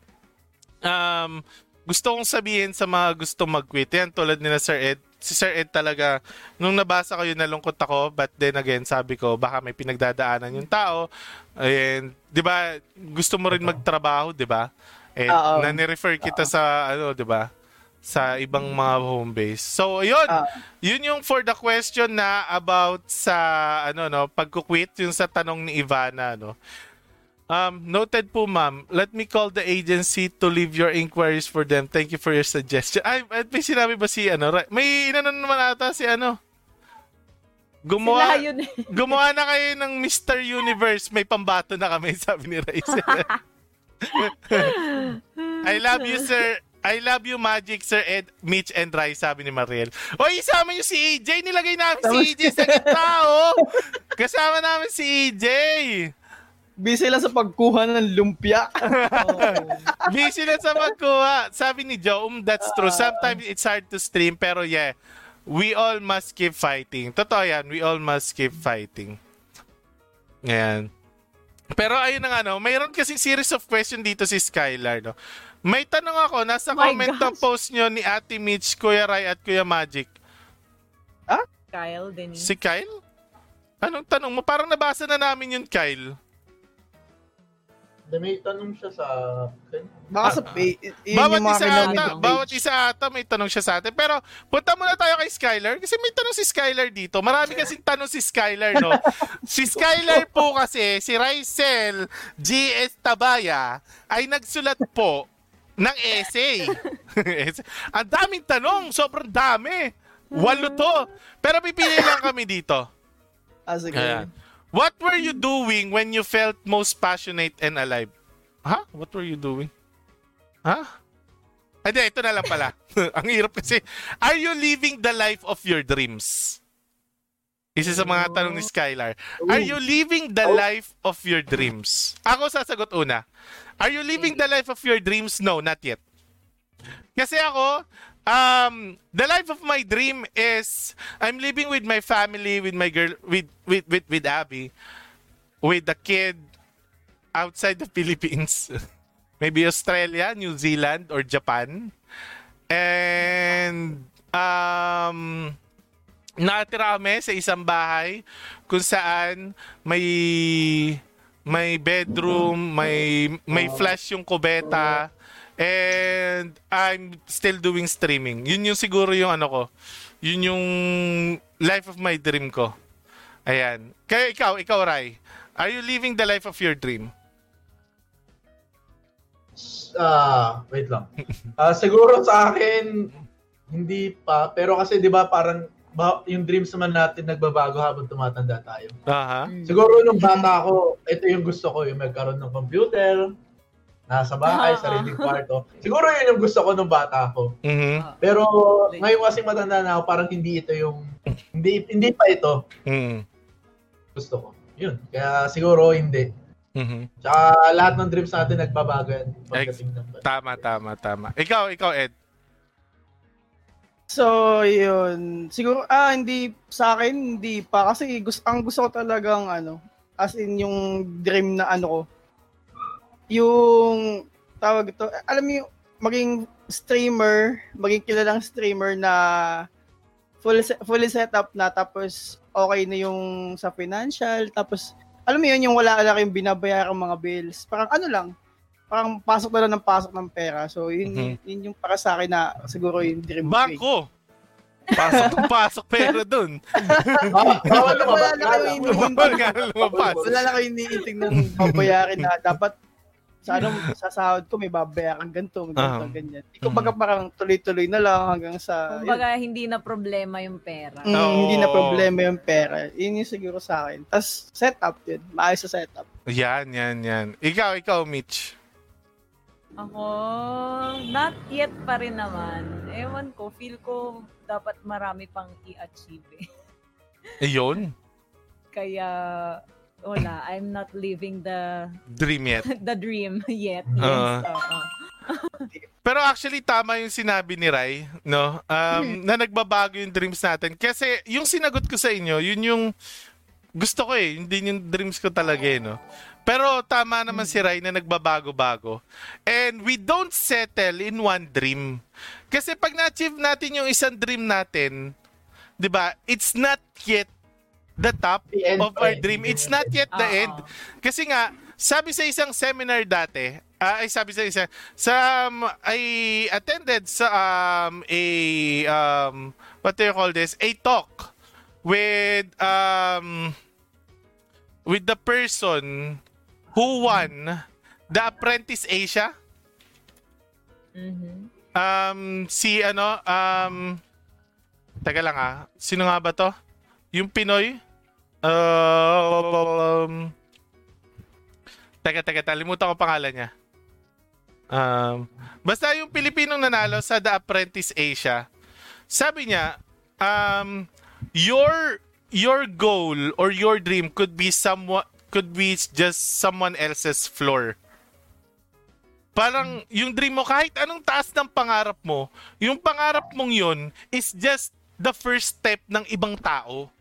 um, gusto kong sabihin sa mga gusto mag-quit. Yan, tulad nila Sir Ed. Si Sir Ed talaga, nung nabasa ko yun, nalungkot ako. But then again, sabi ko, baka may pinagdadaanan yung tao. And, di ba, gusto mo rin magtrabaho, di ba? And Oo. nani-refer kita sa, ano, di ba? Sa ibang mga home base. So, yun. Ah. Yun yung for the question na about sa, ano, no, pagkukwit, yung sa tanong ni Ivana, no. Um, noted po, ma'am. Let me call the agency to leave your inquiries for them. Thank you for your suggestion. Ay, ay, may sinabi ba si ano? May inano naman ata si ano? Gumawa, yun eh. [laughs] gumawa na kayo ng Mr. Universe. May pambato na kami, [laughs] sabi ni Raizel. [laughs] I love you, sir. I love you, Magic, Sir Ed, Mitch, and Rai, sabi ni Mariel. O, isama niyo si EJ. Nilagay namin si EJ sa gitna, oh. Kasama namin si EJ. Busy lang sa pagkuha ng lumpia. [laughs] Busy na sa magkuha. Sabi ni Joe, um, that's true. Sometimes it's hard to stream, pero yeah, we all must keep fighting. Totoo yan, we all must keep fighting. Ngayon. Pero ayun na nga, no, mayroon kasing series of question dito si Skylar, no. May tanong ako, nasa My comment ng post nyo ni Ate Mitch, Kuya Rai at Kuya Magic. Kyle, Denise. Si Kyle? Anong tanong mo? Parang nabasa na namin yun, Kyle. Na may tanong siya sa akin. Baka sa pay, yun bawat yung mga isa ata, na bawat page. isa ata may tanong siya sa atin. Pero punta muna tayo kay Skylar kasi may tanong si Skylar dito. Marami kasing tanong si Skylar, no? si Skylar po kasi, si Rysel GS Tabaya ay nagsulat po ng [laughs] essay. Ang daming tanong, sobrang dami. Walo to. Pero pipili lang kami dito. Ah, sige. Ayan. What were you doing when you felt most passionate and alive? Ha? What were you doing? Ha? Hindi, ito na lang pala. [laughs] Ang hirap kasi. Are you living the life of your dreams? Isa sa mga tanong ni Skylar. Are you living the life of your dreams? Ako sasagot una. Are you living the life of your dreams? No, not yet. Kasi ako, Um, the life of my dream is I'm living with my family, with my girl, with with with, with Abby, with the kid outside the [laughs] Philippines. Maybe Australia, New Zealand, or Japan. And um, nakatira kami sa isang bahay kung saan may may bedroom, may may flash yung kubeta, and I'm still doing streaming. Yun yung siguro yung ano ko. Yun yung life of my dream ko. Ayan. Kaya ikaw, ikaw Rai, are you living the life of your dream? Ah, wait lang. Ah, siguro sa akin hindi pa, pero kasi 'di ba parang ba, yung dreams naman natin nagbabago habang tumatanda tayo. Aha. Mm. Siguro nung bata ako, ito yung gusto ko, yung magkaroon ng computer, nasa bahay, Ah. sariling kwarto. Siguro yun yung gusto ko nung bata ako. Mhm. Pero ngayon kasi matanda na ako, parang hindi ito yung hindi hindi pa ito Mhm. gusto ko. Yun. Kaya siguro hindi. Mhm. Tsaka lahat ng dreams natin nagbabago yan. Pagdating ng Tama, tama, tama. Ikaw, ikaw Ed. So, yun. Siguro, ah, hindi, sa akin, hindi pa. Kasi gusto, ang gusto ko talagang, ano, as in yung dream na ano ko, yung, tawag ito, alam mo yung, maging streamer, maging kilalang streamer na full se- fully set up na tapos okay na yung sa financial tapos alam mo yun yung wala ka yung binabayaran mga bills parang ano lang parang pasok na lang ng pasok ng pera so yun, Mhm. yun yung para sa akin na siguro yung dream ko eh. Pasok, [laughs] pasok pera dun. Bawal Wala lumabas. na kayo iniintindi. Wala na kayo iniintindi ng babayarin na dapat sa ano, sa sahod ko may babayaran ganito, may ganito, Ah. ganyan. Di kumbaga parang tuloy-tuloy na lang hanggang sa yun. Kumbaga, hindi na problema yung pera. Mm, Oo. hindi na problema yung pera. Yun yung siguro sa akin. Tapos setup yun. Maayos sa setup. Yan, yan, yan. Ikaw, ikaw, Mitch. Ako, not yet pa rin naman. Ewan ko, feel ko dapat marami pang i-achieve eh. Ayun. Kaya, wala, I'm not living the Dream yet. [laughs] the dream yet. Yes. Ah. oo. Pero actually, tama yung sinabi ni Rai, no? Um, na nagbabago yung dreams natin. Kasi yung sinagot ko sa inyo, yun yung gusto ko eh. Hindi yung dreams ko talaga eh, no? Pero tama naman si Rai na nagbabago-bago. And we don't settle in one dream. Kasi pag na-achieve natin yung isang dream natin, 'di ba? It's not yet the top The end of our dream. It's not yet the Oo. end. Kasi nga, sabi sa isang seminar dati, ah, ay sabi sa isa, sa um, I attended sa um, a um, what do you call this? A talk with um with the person who won the Apprentice Asia. Mhm. Um, si ano, um, teka lang ah, sino nga ba to? Yung Pinoy? Um, teka, teka, talimutan ko pangalan niya. Um, basta yung Pilipinong nanalo sa The Apprentice Asia, sabi niya, um, your your goal or your dream could be somewhat could be just someone else's floor. Parang yung dream mo, kahit anong taas ng pangarap mo, yung pangarap mong yun is just the first step ng ibang tao.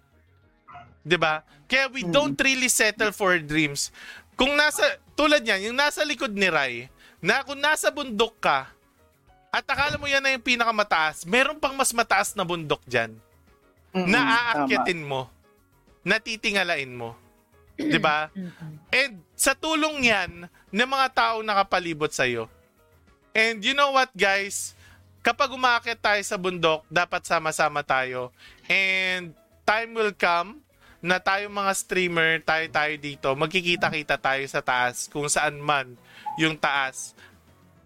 'Di ba? Kaya we don't really settle for dreams. Kung nasa, tulad yan, yung nasa likod ni Rai, na kung nasa bundok ka, at akala mo yan na yung pinakamataas, meron pang mas mataas na bundok Mm-mm, na aakyatin mo, natitingalain mo. 'Di ba? [clears throat] And sa tulong yan ng mga tao nakapalibot sa iyo. And you know what guys? Kapag umaakit tayo sa bundok, dapat sama-sama tayo. And time will come na tayo mga streamer, tayo tayo dito, magkikita-kita tayo sa taas kung saan man yung taas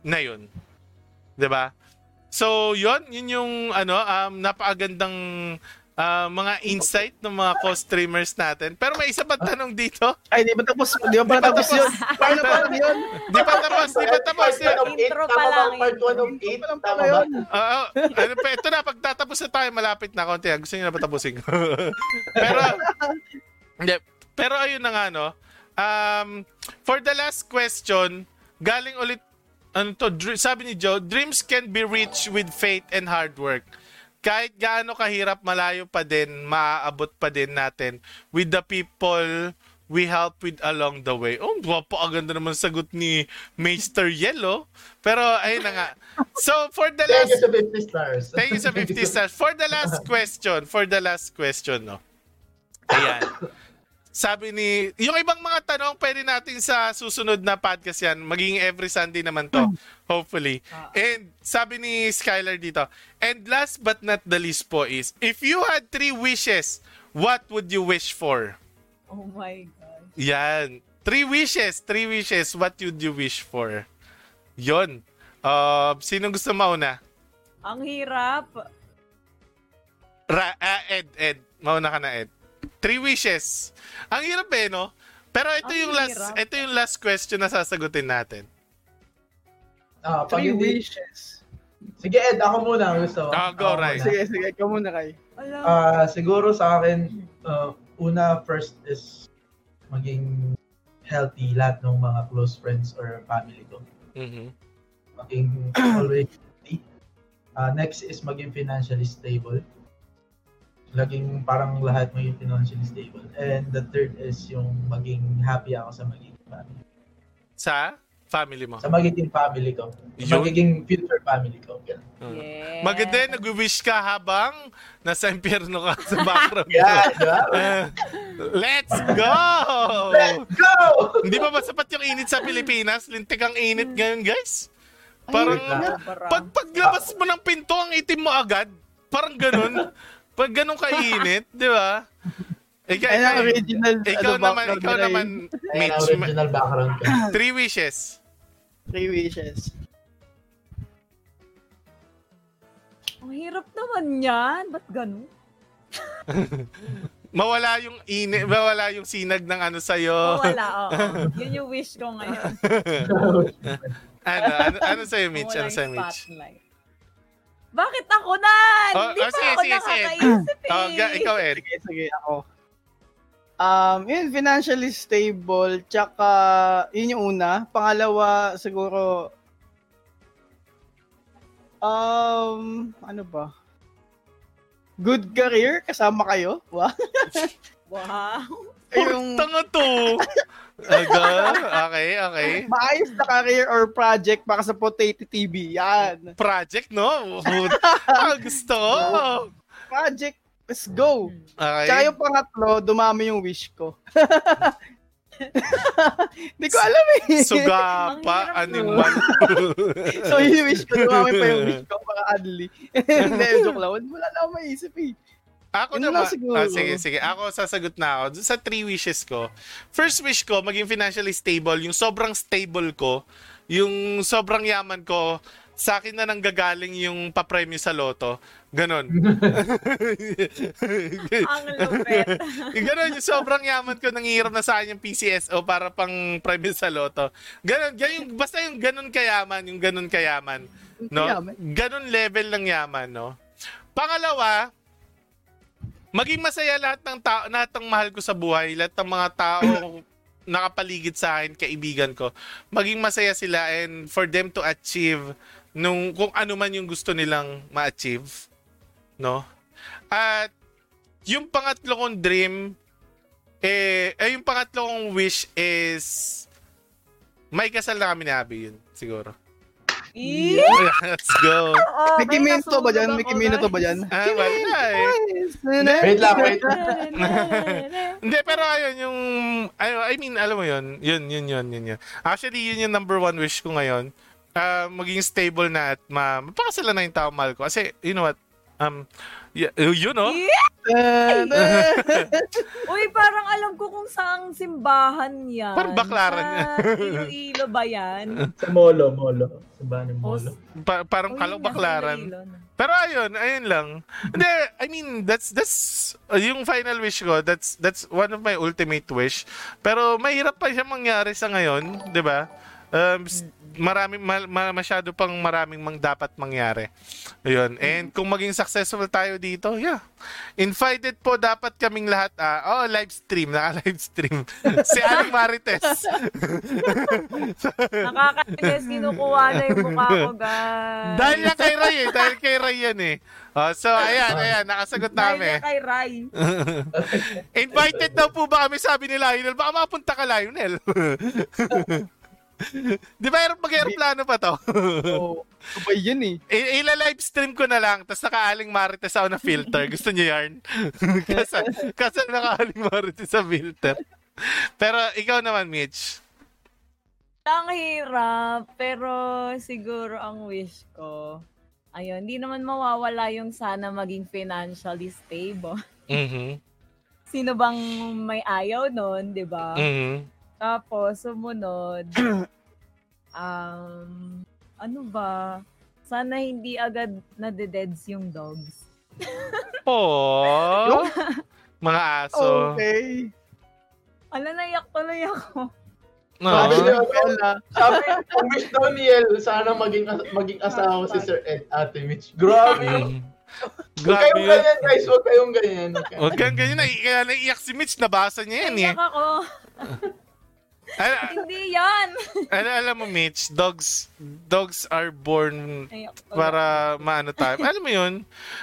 na yun. ba? So, yun, yun yung ano, um, napakagandang ah, mga insight ng mga co-streamers natin. Pero may isa pa tanong dito. Ay, di ba tapos? Di ba pala tapos yun? Paano pa lang yun? Di pa tapos, di pa tapos. Intro pa ba? lang Part yun. 1 of 8, Paano tama ba? yun? Oo. ano pa, ito na, pagtatapos na tayo, malapit na konti. Gusto niyo na ba tapusin? [laughs] pero, hindi. Pero ayun na nga, no. Um, for the last question, galing ulit, ano to, dr- sabi ni Joe, dreams can be reached with faith and hard work. Kahit gaano kahirap, malayo pa din, maaabot pa din natin with the people we help with along the way. Oh, ganda naman sagot ni Meister Yellow. Pero, ayun na nga. So, for the Thank you last... sa 50 stars. Thank you sa 50 stars. For the last [laughs] question, for the last question, no? Ayan. Sabi ni, yung ibang mga tanong, pwede natin sa susunod na podcast yan. Maging every Sunday naman to. Hopefully. And sabi ni Skylar dito, and last but not the least po is, if you had three wishes, what would you wish for? Oh my God. Yan. Three wishes. Three wishes. What would you wish for? Yon. Uh, sino gusto mauna? Ang hirap. Ra ah, Ed, Ed. Mauna ka na, Ed. Three wishes. Ang hirap eh, no? Pero ito Ang yung last hirap. ito yung last question na sasagutin natin. Ah, pag Three hindi, wishes. sige Ed, ako muna gusto. Ah, go, muna. Sige, sige. Ikaw muna kay. Alam. Ah, siguro sa akin, uh, una first is maging healthy lahat ng mga close friends or family ko. Mhm. Maging [clears throat] always healthy. Ah, next is maging financially stable. Laging parang lahat maging financially stable. And the third is yung maging happy ako sa magiging family. Sa family mo. Sa magiging family ko. Sa magiging future family ko. Ganun. Yeah. Maganda yun, nag-wish ka habang nasa impyerno ka sa background. [laughs] Yeah, diba? Eh, [laughs] Let's go! Go! [laughs] Hindi ba masapat yung init sa Pilipinas? Lintik ang init ngayon, guys. Parang, Sobra. pag paglabas mo ng pinto, ang itim mo agad. Parang ganun. Pag ganun kainit, di ba? [laughs] Ikaw, ikaw, original. ikaw ano, naman, ikaw naman, Ayan Mitch. original background ko. [laughs] Three wishes. Three wishes. Ang hirap naman yan. Ba't ganun? [laughs] Mawala yung init, mawala yung sinag ng ano Oh, sa'yo. wala, oo. Yun yung wish ko ngayon. ano, ano, ano sa'yo, Mitch? Wala Ano yung sa'yo, Mitch? spotlight. Bakit ako na? Oh, Hindi oh, pa sige, ako sige, sige. nakakaisip eh. Oh, ga- ikaw, Ed. Sige, sige. Ako. Um, yun, financially stable. Tsaka, yun yung una. Pangalawa, siguro, um, ano ba? Good career, kasama kayo. Wow. [laughs] Wow. yung Tanga to. [laughs] Aga, okay, okay. maayos na career or project para sa Potato TV. Yan. Project, no? ah, [laughs] gusto ko. Project, let's go. Okay. Tsaka yung pangatlo, dumami yung wish ko. [laughs] Hindi ko alam eh. Suga Ang pa, hirap animal. [laughs] so yung wish ko, dumami pa yung wish ko para adli. Hindi, joke lang. Wala na akong maisip eh. Ako Yun naman. lang siguro. Ah, sige, sige. Ako sasagot na ako. Dun Sa three wishes ko. First wish ko, maging financially stable. Yung sobrang stable ko. Yung sobrang yaman ko. Sa akin na nanggagaling yung papremyo sa loto. Ganon. [laughs] Ang [laughs] lupit. Ganon, yung sobrang yaman ko, nangihiram na sa akin yung PCSO para pang premyo sa loto. Ganon, ganon, basta yung ganon kayaman, yung ganon kayaman. No? Ganon level ng yaman, no? Pangalawa, maging masaya lahat ng tao, lahat ng mahal ko sa buhay, lahat ng mga tao [coughs] nakapaligid sa akin, kaibigan ko, maging masaya sila and for them to achieve nung kung ano man yung gusto nilang ma-achieve, no? At yung pangatlo kong dream, eh, eh yung pangatlo kong wish is may kasal na kami ni Abby yun, siguro. Eh? Let's go. Oh, May may kiminto ba dyan? ako, kiminato ba dyan? Ah, wala eh. Wait lang, wait. [laughs] Hindi, pero ayun, yung, I, I mean, alam mo yun, yun, yun, yun, yun, yun. Actually, yun yung number one wish ko ngayon. Ah, maging stable na at ma, mapakasala na yung tao mahal ko. Kasi, you know what, um, yeah, yun, no? [laughs] Uy, parang alam ko kung saang simbahan yan. Parang baklaran Sa yan. [laughs] Iloilo ba yan? Sa Molo, Molo. Sa Bani Molo. Pa- parang Uy, kalong baklaran. Pero ayun, ayun lang. Hindi, I mean, that's that's uh, yung final wish ko. That's that's one of my ultimate wish. Pero mahirap pa siya mangyari sa ngayon, 'di ba? Um, s- maraming ma- ma- masyado pang maraming mang dapat mangyari. Ayun. And kung maging successful tayo dito, yeah. Invited po dapat kaming lahat. ah oh, live stream, naka-live stream. [laughs] si Aling Marites. [laughs] Nakakainis, kinukuha na yung mukha ko, guys. dahil na kay Ray eh. Dahil kay Ray yan eh. Oh, so, ayan, ayan. Nakasagot Dahil namin. na kay Rai. [laughs] Invited daw po ba kami sabi ni Lionel? Baka mapunta ka, Lionel. [laughs] Di ba mag-aeroplano pa to? So, sabay yan eh. I- ila-live stream ko na lang, tapos nakaaling marites ako na filter. [laughs] Gusto niyo yarn? [laughs] kasi, kasi nakaaling marites sa filter. Pero ikaw naman, Mitch. Ang hirap, pero siguro ang wish ko, ayun, hindi naman mawawala yung sana maging financially stable. Mhm. Sino bang may ayaw nun, di ba? Mhm. Tapos, sumunod, [clears throat] um, ano ba? Sana hindi agad nadededs yung dogs. Oh. [laughs] Mga aso. Okay. Ala, naiyak tuloy ako. No. Sabi ni Bella, Sabi, wish daw ni El, sana maging maging asawa si Sir Ed, Ate Mitch. Grabe yun. Mhm. Huwag Grabe kayong yun. ganyan, guys. Huwag kayong ganyan. Huwag kang ganyan. Kaya naiiyak si Mitch. Nabasa niya yan eh. Naiyak ako. [laughs] Al- [laughs] hindi yan. [laughs] al- alam mo, Mitch, dogs dogs are born tuloy. para maano tayo. Alam mo yun?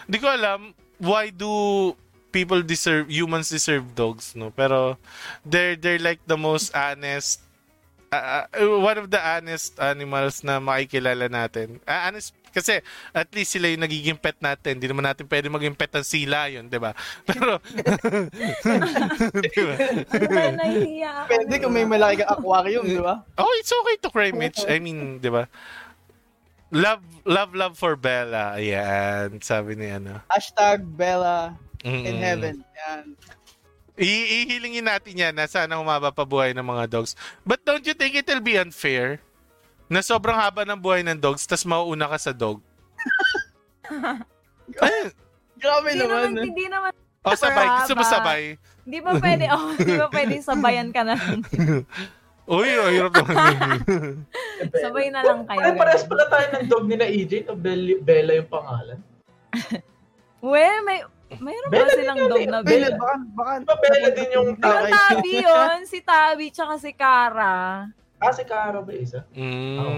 Hindi ko alam why do people deserve humans deserve dogs, no? Pero they're they're like the most honest uh, uh, one of the honest animals na makikilala natin. Ah, honest kasi at least sila yung nagiging pet natin. Hindi naman natin pwede maging pet ng sila yun, di ba? [laughs] Pero, di ba? Pwede kung may malaki kang aquarium, di ba? Oh, it's okay to cry, Mitch. I mean, di ba? Love, love, love for Bella. Ayan, sabi ni ano. Hashtag Bella in Mm-mm. heaven. Yan. I- ihilingin natin yan na sana humaba pa buhay ng mga dogs. But don't you think it'll be unfair? Na sobrang haba ng buhay ng dogs, tas mauuna ka sa dog. [laughs] Ay, Grabe Hindi naman, naman. eh. hindi naman, o oh, sabay, gusto mo sabay? hindi ba pwede, oh, hindi ba pwede sabayan ka na. [laughs] Uy, oh, hirap naman. Sabay na lang kayo. Pare-pares pala tayo ng dog ni na EJ. No? Bella, Bella yung pangalan. [laughs] Well, may, mayroon ba Bella silang yun dog eh. na Bella, Bella? baka, baka. Bella din yung ba Okay. Tabi yun? Si Tabi tsaka si Kara. Ah, si Cara ba isa? Mm. Oo.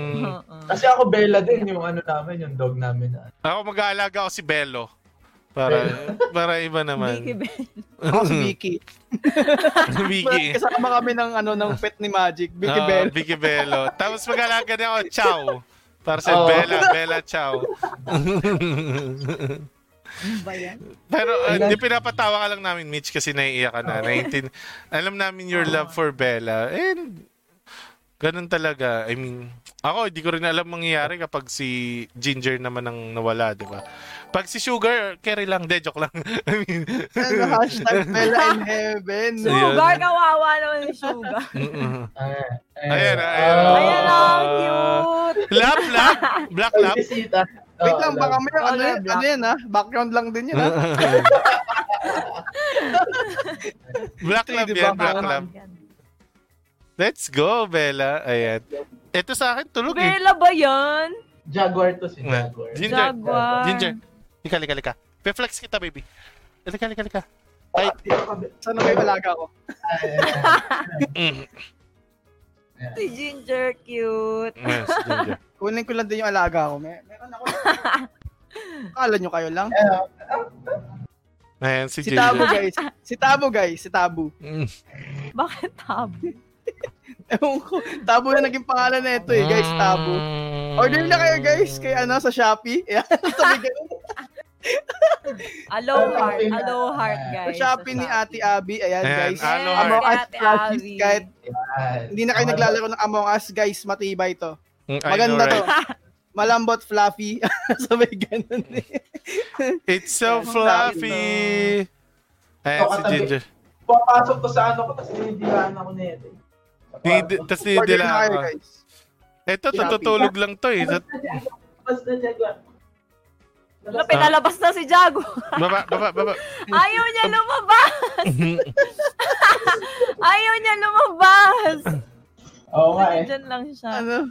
Kasi ako Bella din yung ano namin, yung dog namin na. Ako mag-aalaga ako si Bello. Para, para iba naman. Vicky Bell. Ako si Vicky. Vicky. [laughs] Kasama kami ng ano ng pet ni Magic, Vicky Ah, Bell. Vicky Bello. Tapos mag-alaga din ako, Chow. Para sa Oo. Bella, Bella Chow. Ano ba yan? Pero uh, di pinapatawa ka lang namin, Mitch, kasi naiiyak ka na. Naiintin- Alam namin your love for Bella. And ganun talaga. I mean, ako, hindi ko rin alam mangyayari kapag si Ginger naman ang nawala, di ba? Pag si Sugar, carry lang. De, joke lang. [laughs] I mean, Ano, hashtag [laughs] Bella in heaven. Sugar, kawawa naman si Sugar. [laughs] mm-mm. Ah, Ayan, ayan. ah, Ayan ang cute. lap, lap. Black lap. Wait lang, baka may Oh, ano, yan, black. ano yan ha? Background lang din yan ha? black lap Di ba, yan, black lap. Let's go, Bella. Ayan. Ito sa akin, tulog eh. Bella ba yan? Jaguar to si Ah, Jaguar. Ginger. Jaguar. Ginger. Lika, lika, lika. Pe-flex kita, baby. Lika, lika, lika. Ay. Sana may alaga ko. Mm. Si Ginger, cute. Yes, Ginger. [laughs] Kunin ko lang din yung alaga ko. May, meron ako. Akala nyo kayo lang? Ayan, si, Si Tabo Ginger. guys. Si Tabo guys. Si Tabo. Mm. Bakit tabi? [laughs] Ewan ko. Tabo na naging pangalan na ito eh guys. Tabo. Order na kayo guys kay ano sa Shopee. [laughs] Ayan. Sabi ganun. Aloe heart. Aloe heart, Sa guys. Shopee ni Ate Abby. Ayan guys. Heart. Among Us Ate kahit hindi na kayo naglalaro ng Among Us guys. Matibay to. Mm, Maganda to. Malambot, fluffy. [laughs] Sabi ganun eh. It's so fluffy. Ayan, si. Ginger. Papasok to sa ano ko, tapos hinidilaan ako na ito. Tapos na ako. guys. Ito, Shopee. tutulog lang to eh. Sa- Basta Jaguar. Wala, pinalabas na si Jago. Baba, baba, baba. [laughs] Ayaw niya lumabas. [laughs] Ayaw niya lumabas. Oo nga eh. Diyan lang siya. Ano?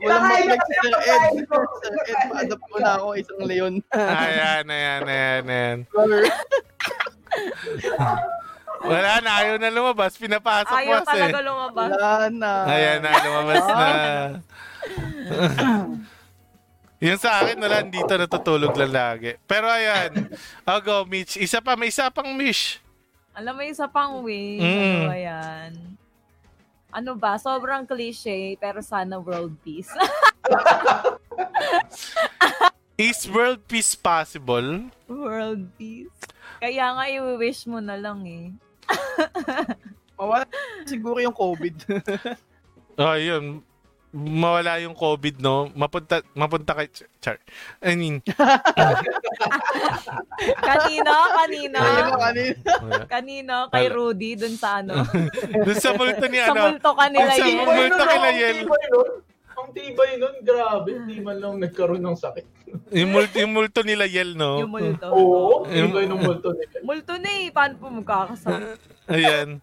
Walang Kinakain mag na si Sir kasi Ed. Sir Ed, pa-adapt mo na ako isang leon. Ayan, ayan, ayan, ayan. [laughs] Wala na, ayaw na lumabas. Pinapasok mo Ayaw kasi. talaga lumabas. Wala na. Ayan na, lumabas na. [laughs] Yung sa akin, wala, dito natutulog lang lagi. Pero ayan, I'll go, Mitch. Isa pa, may isa pang Mish. Alam mo, isa pang way. Mm. Ano ayan. Ano ba? Sobrang cliche, pero sana world peace. [laughs] Is world peace possible? world peace. Kaya nga, i-wish mo na lang eh. [laughs] Mawala siguro yung COVID. Oh, [laughs] yun. Mawala yung COVID, no? Mapunta, mapunta kay... Char. I mean. Ayun na kanina. wala. Kanina, kay. Rudy, dun sa ano. [laughs] Doon sa multo ni sa ano. multo kanila Sa yun. multo Ang Yel. tibay nun. Ang tibay nun, grabe. Hindi man lang nagkaroon ng sakit. Yung multo, yung multo nila Yel, no? Yung multo. Oo, Yung- tibay ng multo nila. Multo na eh. Paano po magkakasama? Ayan.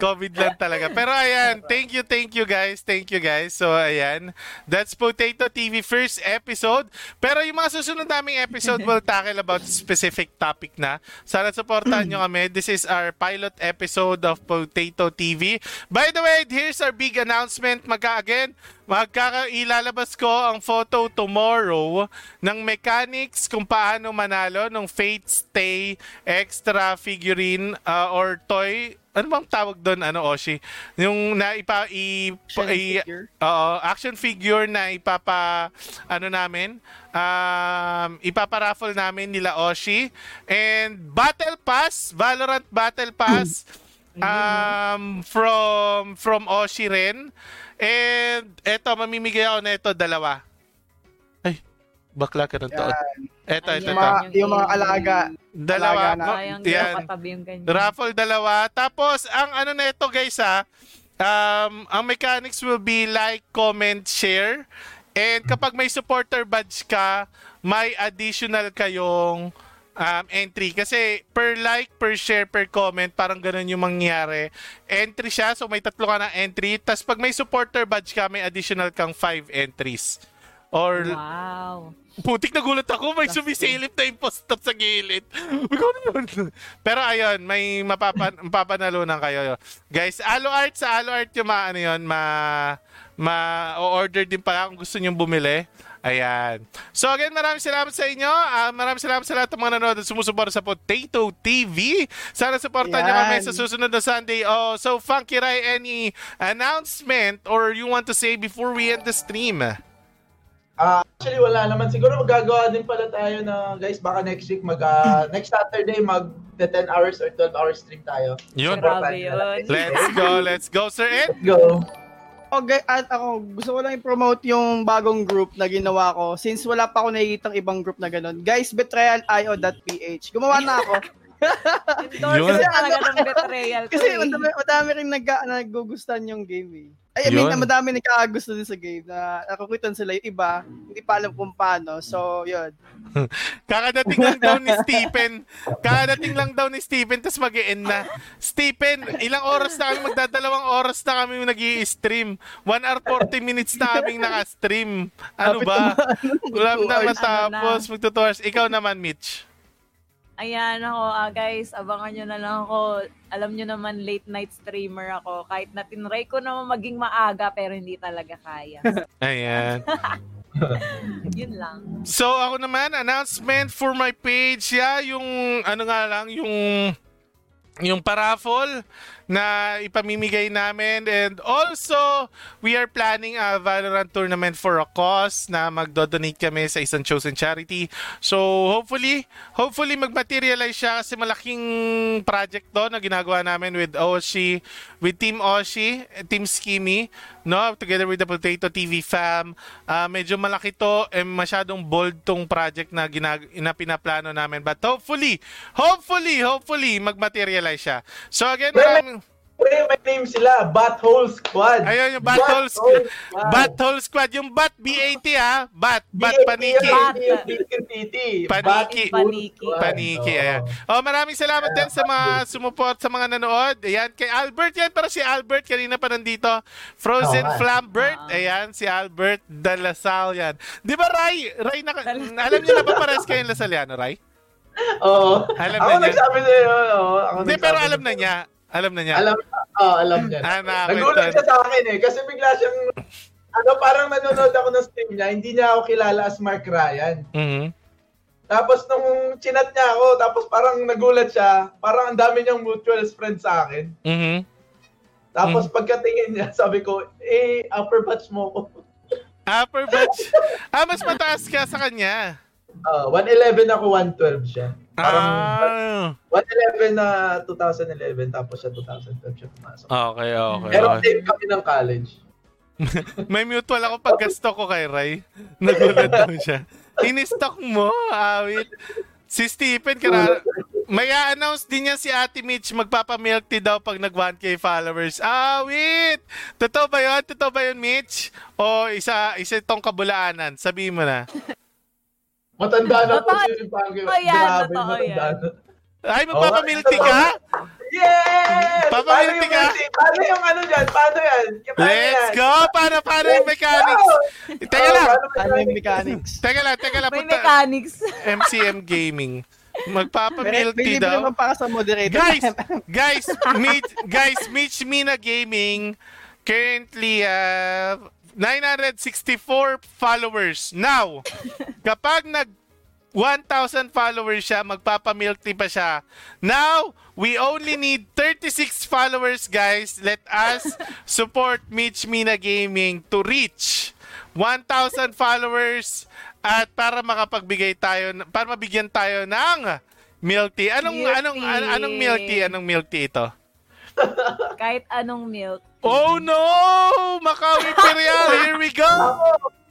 COVID lang talaga. Pero ayan, thank you, thank you guys. Thank you guys. So ayan, that's Potato TV first episode. Pero yung mga susunod naming episode will tackle about specific topic na. Sana supportahan nyo kami. This is our pilot episode of Potato TV. By the way, here's our big announcement. Magka again, magkakailalabas ko ang photo tomorrow ng mechanics kung paano manalo ng Fate Stay extra figurine uh, or toy ano bang tawag doon ano Oshi? Yung na ipa i, Action i- figure? oo, action figure na ipapa ano namin um ipaparaffle namin nila Oshi. And Battle Pass Valorant Battle Pass um from from Oshi rin. And eto mamimigay ako na ito dalawa bakla ka ng taon eto eto Ayan, eto Mga- yung mga alaga. dalawa alaga na. yan yung ganyan. Raffle dalawa. Tapos, ang ano na ito guys ha, um, ang mechanics will be like, comment, share. And kapag may supporter badge ka, may additional kayong um, entry. Kasi per like, per share, per comment, parang ganun yung mangyayari. Entry siya, so may tatlo ka na entry. Tapos pag may supporter badge ka, may additional kang 5 entries. Or Wow. Putik na gulat ako, may sumisilip na impostor sa gilid. [laughs] Pero ayun, may mapapa, mapapanalunan kayo. Guys, Alo Art, sa Alo Art yung ma, ano yun, ma, ma-order din pala kung gusto nyong bumili. Ayan. So again, maraming salamat sa inyo. Ah, maraming salamat sa lahat ng mga nanonood at sumusuporta sa Potato TV. Sana supportan nyo Yan. kami sa susunod na Sunday. Oh, so Funky Rai, any announcement or you want to say before we end the stream? Ah, actually, wala naman. Siguro magagawa din pala tayo na, guys, baka next week, mag, ah, next Saturday, mag 10 hours or 12 hours stream tayo. Yun. Grabe yun. Let's go, let's go, Sir Ed. Let's go. Okay, at ako, gusto ko lang i-promote yung bagong group na ginawa ko. Since wala pa ako nakikitang ibang group na ganun. Guys, betrayalio.ph. Gumawa na ako. Endorse talaga ng betrayal Kasi madami, madami rin nag, nagugustuhan yung game eh. Ay, I mean, Yun. madami nagkakagusto din sa game na nakakwitan sila yung iba, hindi pa alam kung paano. So, yun. [laughs] Kakadating lang daw ni Stephen. Kakadating lang daw ni Stephen, tapos mag end na. Stephen, ilang oras na kami, magdadalawang oras na kami nag stream 1 hour 40 minutes na kaming naka-stream. Ano ba? Two na matapos. Hours. Ikaw naman, Mitch. Ayan ako, ah, guys, abangan nyo na lang ako. Alam nyo naman, late night streamer ako. Kahit na tinry ko naman maging maaga, pero hindi talaga kaya. [laughs] Ayan. [laughs] Yun lang. So, ako naman, announcement for my page. Yeah, yung, ano nga lang, yung, yung paraffle na ipamimigay namin. And also, we are planning a Valorant tournament for a cause na magdo-donate kami sa isang chosen charity. So, hopefully, hopefully mag-materialize siya kasi malaking project to na ginagawa namin with Oshi, with Team Oshi, Team Skimmy, no? Together with the Potato TV fam. Ah, medyo malaki to and masyadong bold tong project na, ginag- na pinaplano namin. But hopefully, hopefully, hopefully, mag-materialize siya. So again, maraming... Pre, may name sila, Butthole Squad. Ayun, yung Butthole Squad. Butthole Squad. Yung Bat, B-A-T ha. Bat, Bat BAT, Paniki. Paniki. Paniki. Paniki, ayan. Oh, maraming salamat din sa mga sumuport sa mga nanood. Ayan, kay Albert yan. Pero si Albert kanina pa nandito. Frozen. Flambert. Ah. Ayan, si Albert Dalasal yan. Di ba, Ray? Ray, naka, [laughs] alam niyo na ba pares kayo yung Lasaliano, Ray? Oo. Alam ako na niya. nagsabi sa'yo. Hindi, pero alam na niya. Alam na niya. Alam, oh, alam niya. Ah, Nagulat siya sa akin eh. Kasi bigla siyang, ano, parang nanonood ako ng stream niya. Hindi niya ako kilala as Mark Ryan. Mhm. Tapos nung chinat niya ako, tapos parang nagulat siya. Parang ang dami niyang mutual friends sa akin. Mhm. Tapos pagkatingin niya, sabi ko, eh, upper batch mo ko. [laughs] Upper batch. ah, mas mataas ka sa kanya. Uh, 111 ako, 112 siya. Parang Ah. 111 na 2011, tapos siya 2012 siya pumasok. Okay, okay. Pero okay. same kami ng college. [laughs] May mutual ako pagka-stock ko kay Ray. [laughs] Nagulat daw siya. In-stock mo, awit. Si Stephen, kana, may announce din niya si Ate Mitch, magpapamilk tea daw pag nag 1K followers. Awit! Totoo ba yun? Totoo ba yun, Mitch? O isa, isa itong kabulaanan? Sabihin mo na. [laughs] Matanda na po si Pangyo. totoo yan, Grabe, totoo matanda yan. na. Ay, magpapamilk tea ka? Yes! Papamilti Paano yung ka? Paano yung ano dyan? Paano yan? Paano Let's yan? go! Paano, paano yung mechanics? Teka Oh, lang, paano Ano yung mechanics? teka lang, teka lang. May Punta, mechanics. MCM Gaming. May, Magpapamilk may daw. naman para sa moderator. guys, guys, meet, guys, Mitch Mina Gaming currently uh, 964 followers. Now, [laughs] kapag nag 1,000 followers siya, magpapamilk tea pa siya. Now, we only need 36 followers, guys. Let us [laughs] support Mitch Mina Gaming to reach 1,000 followers at para makapagbigay tayo, para mabigyan tayo ng milk tea. Anong, Milk anong, tea. an- anong milk tea? Anong milk tea ito? Kahit anong milk. Oh no! Macau Imperial, here we go!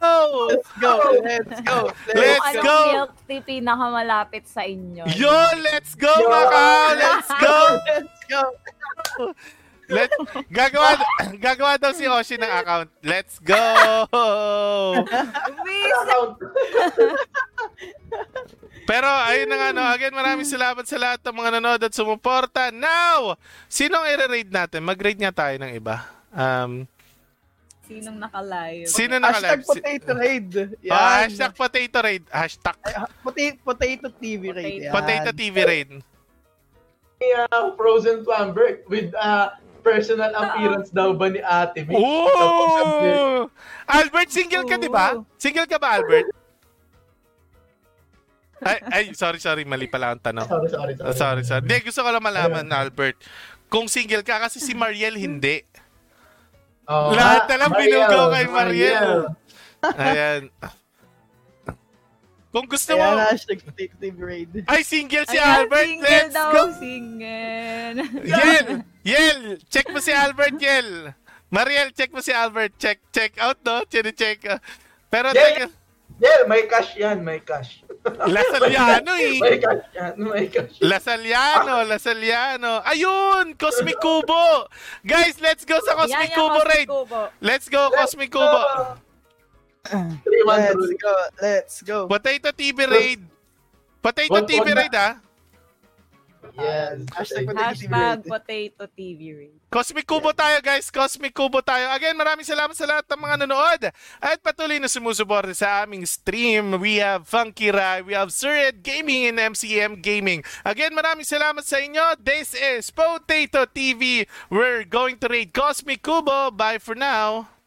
Oh! Let's go, let's go. Let's anong go! milk tea pinakamalapit sa inyo. Yo, let's go, Macau! Let's go! Let's go. Let gagawa gagawa daw si Oshi ng account. Let's go. Miss, Account. Pero ayun na nga no, again maraming salamat sa lahat ng mga nanood at sumuporta. Now, sinong i-rate natin? Mag-rate nga tayo ng iba. Um, sinong nakalive? sino Hashtag naka-live? Si- potato raid. Yan. Oh, hashtag potato raid. Hashtag Ay, ha- potato, potato TV raid. Yan. potato TV raid. uh, Frozen Flamberg with uh, personal appearance daw ba ni Ate Mick? Oh! Albert, single ka, di ba? Single ka ba, Albert? Ay, ay, sorry, sorry. Mali pala ang tanong. Sorry, sorry, Oh, sorry. sorry, sorry. Hindi, gusto ko lang malaman, Albert. Kung single ka, kasi si Mariel hindi. Oo Lahat na lang Mariel, binugaw kay Mariel. Ayan. Kung gusto Kaya mo, hashtag potato TV raid. ay, single si Ayan, Albert. single Let's daw, go. Single. Yel! Yel! Check mo si Albert, Yel. Mariel, check mo si Albert. Check, check out, no? Chine-check. Pero, Yel! Yeah, may cash yan, may cash. Lasaliano eh. May cash yan, may cash. Lasaliano, Lasaliano. Ayun, Cosmic Kubo. Guys, let's go sa Cosmic Kubo Cosmic raid. Let's go, Cosmic Kubo. Let's go, let's go. Potato TV raid. Potato TV raid, ah. Yes. Hashtag Hashtag potato TV raid. Cosmic Kubo tayo, guys. Cosmic Kubo tayo. Again, maraming salamat sa lahat ng mga nanood at patuloy na sumusuporta sa aming stream. We have Funky Rai, we have Surid Gaming and MCM Gaming. Again, maraming salamat sa inyo. This is Potato TV. We're going to raid Cosmic Kubo. Bye for now.